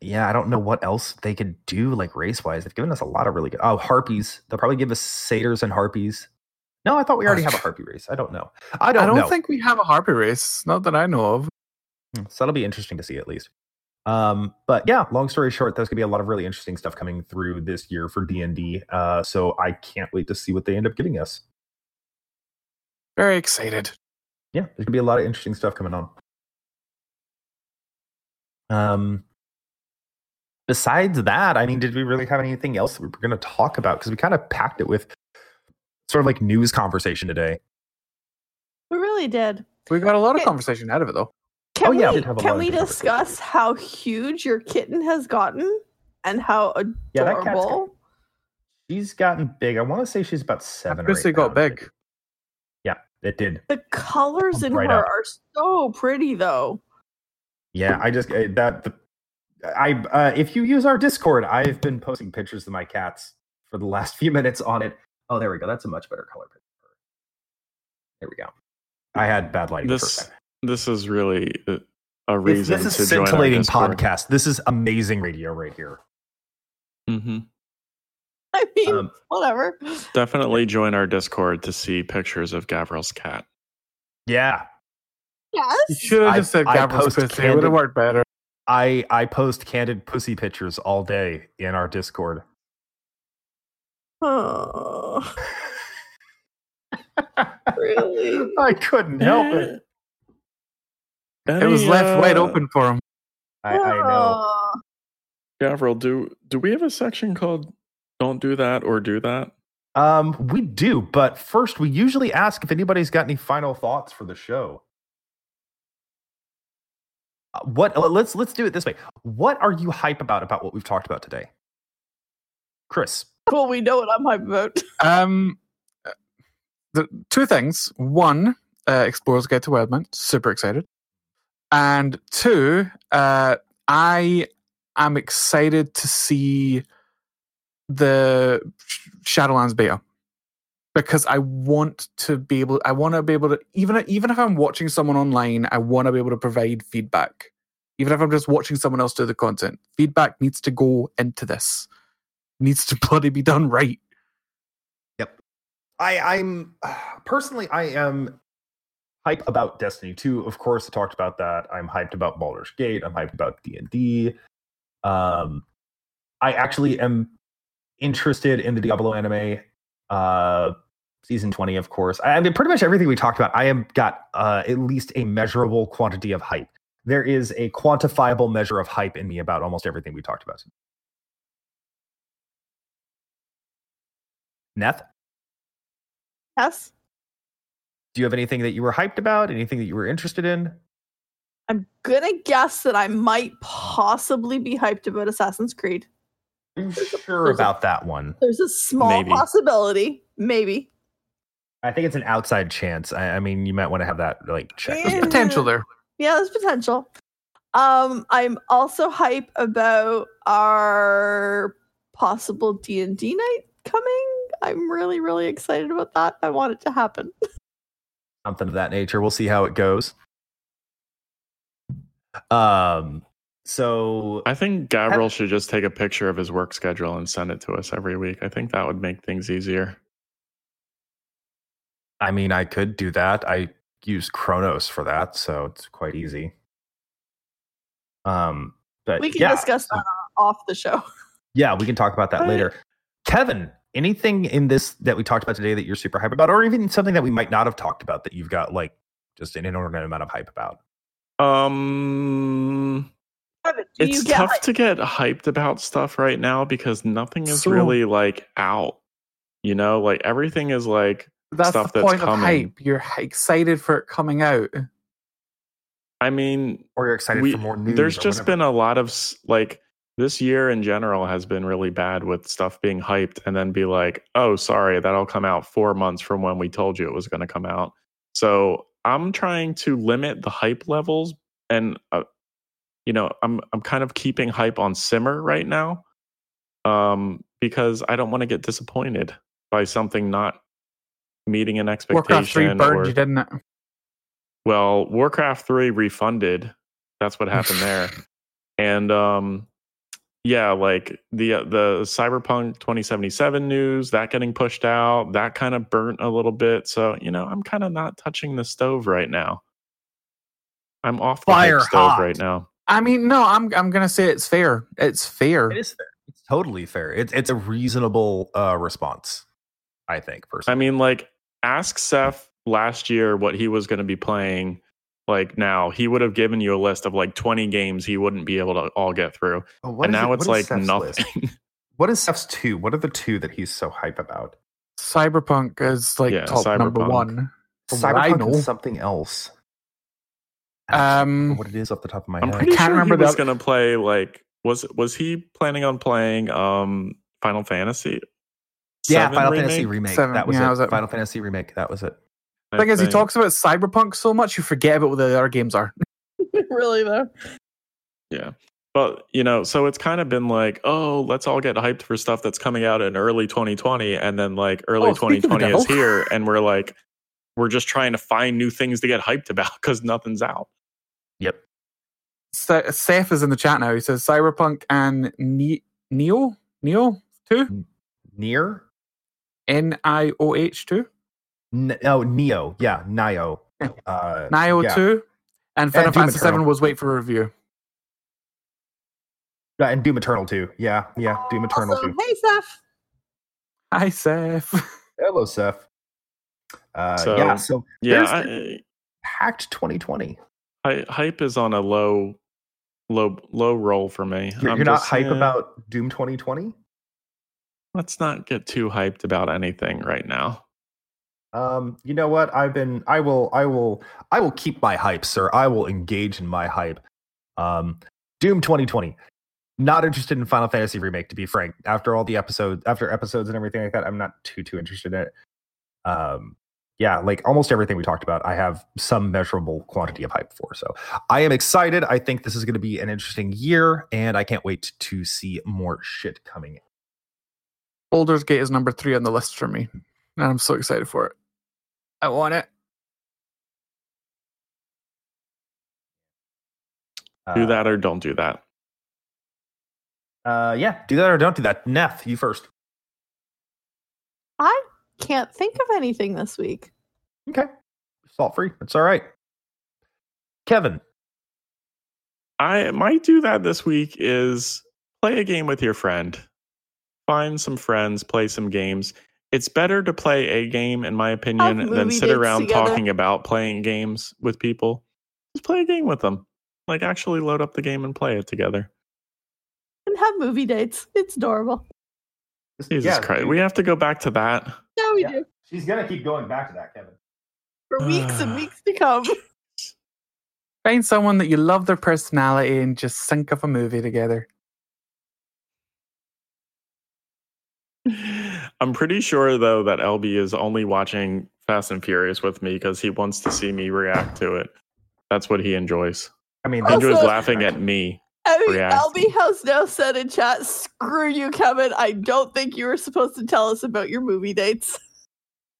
yeah, I don't know what else they could do like race wise. They've given us a lot of really good. Oh, harpies. They'll probably give us satyrs and harpies. No, I thought we already have a harpy race. I don't know. I don't, I don't know. think we have a harpy race. Not that I know of. Hmm, So that'll be interesting to see at least. Um, but yeah, long story short, there's gonna be a lot of really interesting stuff coming through this year for D and D. Uh, so I can't wait to see what they end up giving us. Very excited. yeah, there's gonna be a lot of interesting stuff coming on. Um, besides that, I mean, did we really have anything else that we were gonna talk about? Because we kind of packed it with sort of like news conversation today. We really did. We got a lot of Okay. conversation out of it, though. Can Oh, yeah, we we, have a can we discuss how huge your kitten has gotten and how adorable? Yeah, that cat's got- She's gotten big. I want to say she's about seven. or Chrissy eight got pounds. big. Yeah, it did. the colors in Right her up. are so pretty, though. Yeah, I just uh, that the, I uh, if you use our Discord, I've been posting pictures of my cats for the last few minutes on it. Oh, there we go. That's a much better color picture. There we go. I had bad lighting the first This time. This is really a- a This, reason this to is join our scintillating podcast. This is amazing radio right here. Mm-hmm. I mean, Um, whatever. Definitely join our Discord to see pictures of Gavriil's cat. yeah, Yes. You should have just said I Gavriil's post pussy. It would have worked better. I I post candid pussy pictures all day in our Discord. Oh, really? I couldn't help it. It was Any, left wide uh, open for him. I, I know. Oh. Gavriil, do do we have a section called "Don't do that" or "Do that"? Um, we do, but first we usually ask if anybody's got any final thoughts for the show. Uh, What uh, let's let's do it this way. What are you hype about about what we've talked about today? Chris. Well, we know what I'm hype about. Um, uh, the two things. One, uh, Explorers Guide to Wildmount. Super excited. And two, uh, I am excited to see the Shadowlands beta because I want to be able. I want to be able to even even if I'm watching someone online, I want to be able to provide feedback. Even if I'm just watching someone else do the content, feedback needs to go into this. Needs to bloody be done right. Yep. I, I'm personally I am hype about Destiny 2. Of course, I talked about that. I'm hyped about Baldur's Gate. I'm hyped about D and D. Um, I actually am interested in the Diablo anime. Uh, season 20, of course. I, mean, pretty much everything we talked about. I am got uh, at least a measurable quantity of hype. There is a quantifiable measure of hype in me about almost everything we talked about. Neth? Yes. Do you have anything that you were hyped about? Anything that you were interested in? I'm gonna guess that I might possibly be hyped about Assassin's Creed. Are you There's a- sure a- about that one? There's a small Maybe. possibility, maybe. I think it's an outside chance. I, I mean, you might want to have that like checked. Yeah. Potential there. Yeah, there's potential. Um, I'm also hype about our possible D and D night coming. I'm really, really excited about that. I want it to happen. Something of that nature. We'll see how it goes. Um. So I think Gavriil should just take a picture of his work schedule and send it to us every week. I think that would make things easier. I mean, I could do that. I use Kronos for that, so it's quite easy. Um. But We can yeah, discuss that off the show. Yeah, we can talk about that Right. later. Kevin, anything in this that we talked about today that you're super hype about, or even something that we might not have talked about that you've got like just an inordinate amount of hype about? Um, Evan, do you it's get tough hyped? to get hyped about stuff right now because nothing is So- really like out. You know, like everything is like That's Stuff the that's point of coming. hype. You're excited for it coming out. I mean, Or you're excited we, for more news? there's just whatever? been a lot of like this year in general has been really bad with stuff being hyped and then be like, oh, sorry, that'll come out four months from when we told you it was going to come out. So I'm trying to limit the hype levels, and uh, you know, I'm I'm kind of keeping hype on simmer right now, um, because I don't want to get disappointed by something not meeting an expectation. Warcraft 3 burned you, didn't it? well, Warcraft 3 refunded. That's what happened there. and um yeah, like the uh, the Cyberpunk 2077 news, that getting pushed out, that kind of burnt a little bit. So, you know, I'm kind of not touching the stove right now. I'm off the Fire stove right now. I mean, no, I'm I'm gonna say it's fair. It's fair. It is fair. It's totally fair. It's it's a reasonable uh response, I think. I mean, like ask Seth last year what he was going to be playing like now. He would have given you a list of like 20 games he wouldn't be able to all get through. Oh, what and now it- it's what is like Seth's list? nothing. What is Steph's two? What are the two that he's so hype about? Cyberpunk is like Yeah, top number one. From what I Cyberpunk know. and something else. Um, what it is off the top of my I'm head. pretty can't sure remember he was going to play like was was he planning on playing um Final Fantasy? yeah, VII Final Fantasy remake? remake. Seven, that was yeah, it. that was it. Final Fantasy remake. That was it. I thing is, he talks about Cyberpunk so much, you forget about what the other games are. really though. Yeah. But you know, so it's kind of been like, oh, let's all get hyped for stuff that's coming out in early 2020, and then like early Oh, speak of the 2020 is here, and we're like, we're just trying to find new things to get hyped about because nothing's out. Yep. Se- Seth is in the chat now. He says Cyberpunk and ne- Neo, Neo two, Near? N I O H two, N- oh, Neo. Yeah, Nioh. Uh, Nioh yeah. two, and Final And Fantasy seven was wait for a review. Yeah, and Doom Eternal 2. Yeah, yeah, Doom Eternal Also, too. hey Seth. Hi Seth. Hello, Seth. Uh, So, yeah, so Yeah, There's I, packed 2020. I, hype is on a low, low, low roll for me. You're, I'm you're not just, hype about Doom 2020? let's not get too hyped about anything right now. Um, you know what? I've been I will I will I will keep my hype, sir. I will engage in my hype. Um Doom 2020. Not interested in Final Fantasy remake, to be frank. After all the episodes after episodes and everything like that, I'm not too too interested in it. Um yeah, like almost everything we talked about, I have some measurable quantity of hype for. So I am excited. I think this is going to be an interesting year, and I can't wait to see more shit coming. Baldur's Gate is number three on the list for me, and I'm so excited for it. I want it. do Uh, that or don't do that. Uh, yeah, do that or don't do that. Neth, you first. I can't think of anything this week. Okay, salt free. It's all right. Kevin. I might do that this week is play a game with your friend. Find some friends, play some games. It's better to play a game, in my opinion, than sit around together. talking about playing games with people. Just play a game with them. Like actually load up the game and play it together. And have movie dates. It's adorable. Jesus Yeah, Christ. We have to go back to that. Yeah, we Yeah. do. She's gonna keep going back to that, Kevin. For weeks and weeks to come. Find someone that you love their personality and just sync up a movie together. I'm pretty sure though that LB is only watching Fast and Furious with me because he wants to see me react to it. That's what he enjoys. I mean, He Also- enjoys laughing at me. I mean, React. LB has now said in chat, screw you, Kevin. I don't think you were supposed to tell us about your movie dates.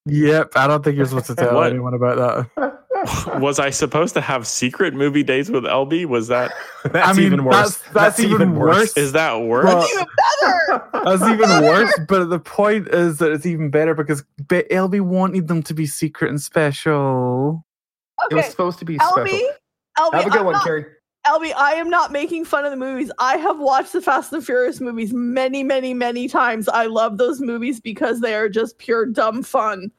Yep, I don't think you're supposed to tell anyone about that. Was I supposed to have secret movie dates with LB? Was that that's I mean, even worse. that's- that's even worse. is that worse? Well, Even better. That's even worse. But the point is that it's even better because Be- LB wanted them to be secret and special. It was supposed to be LB, special. LB, Have a good I'm one, not- Carrie. LB, I am not making fun of the movies. I have watched the Fast and Furious movies many, many, many times. I love those movies because they are just pure dumb fun.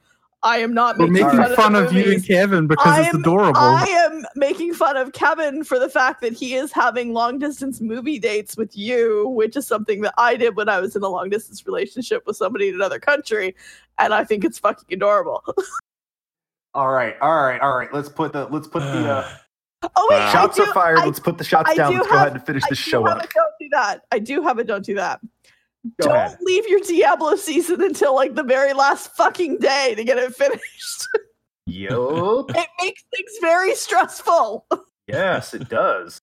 I am not We're making, making fun, fun of, of you and. Kevin because I it's adorable. I am making fun of Kevin for the fact that he is having long distance movie dates with you, which is something that I did when I was in a long distance relationship with somebody in another country, and I think it's fucking adorable. All right, all right, all right. Let's put the let's put the uh, oh wait, Wow. Shots do, are fired. I, let's put the shots I down. do Let's go ahead and finish the show have up. a don't do that. I do have a don't do that. Go don't ahead. leave your Diablo season until like the very last fucking day to get it finished. Yup. it makes things very stressful. yes, it does.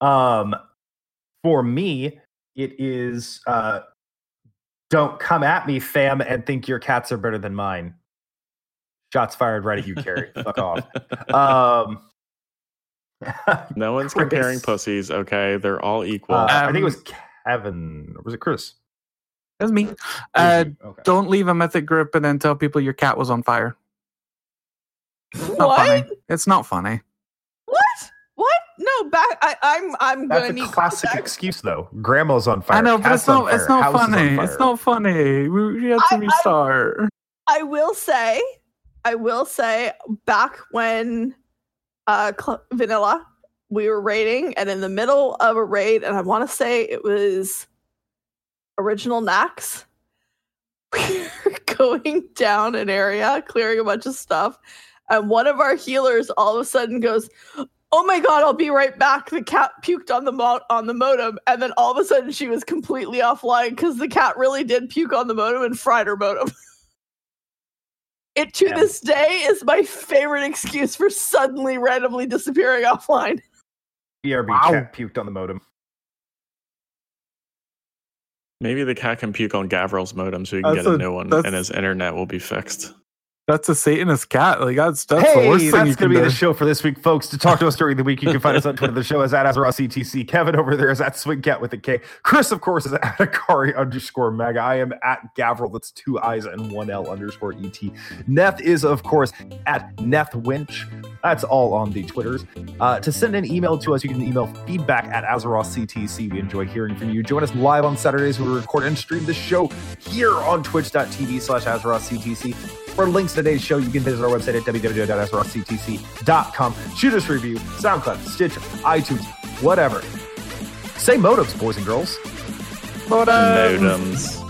Um, for me, it is uh, don't come at me, fam, and think your cats are better than mine. Shots fired right at you, Carrie. Fuck off. Um, no one's Chris. comparing pussies, okay? They're all equal. uh, I think it Um, was Kevin. Or was it Chris? That's me. Uh, okay. don't leave a mythic group and then tell people your cat was on fire. It's not What? funny. It's not funny. What? What? No, back. I, I'm. I'm That's gonna a need classic context. excuse, though. Grandma's on fire. I know, but it's not. It's not house is on funny. It's not funny. We, we had to I- I- restart. I will say, I will say, back when uh Cl- Vanilla, we were raiding, and in the middle of a raid, and I want to say it was original Naxx. We were going down an area, clearing a bunch of stuff, and one of our healers all of a sudden goes. Oh my god! I'll be right back. The cat puked on the mo- on the modem, and then all of a sudden she was completely offline because the cat really did puke on the modem and fried her modem. It to Yeah. this day is my favorite excuse for suddenly randomly disappearing offline. BRB Wow. cat puked on the modem. Maybe the cat can puke on Gavriil's modem so he can That's get a, a- new one and his internet will be fixed. That's a Satanist cat. Like that's that's the hey, worst thing that's you gonna be do. the show for this week, folks. To talk to us during the week, you can find us on Twitter. The show is at AzerothCTC. Kevin over there is at SwingKat with a K. Chris, of course, is at Akari underscore Mega. I am at Gavriil. That's two I's and one L underscore ET. Neth is, of course, at Neth Wench. That's all on the Twitters. Uh, to send an email to us, you can email feedback at AzerothCTC. We enjoy hearing from you. Join us live on Saturdays where we record and stream the show here on twitch.tv slash AzerothCTC. For links to today's show, you can visit our website at www.azerothctc.com. Shoot us review, SoundCloud, Stitcher, iTunes, whatever. Say motives, boys and girls. Um, Modems.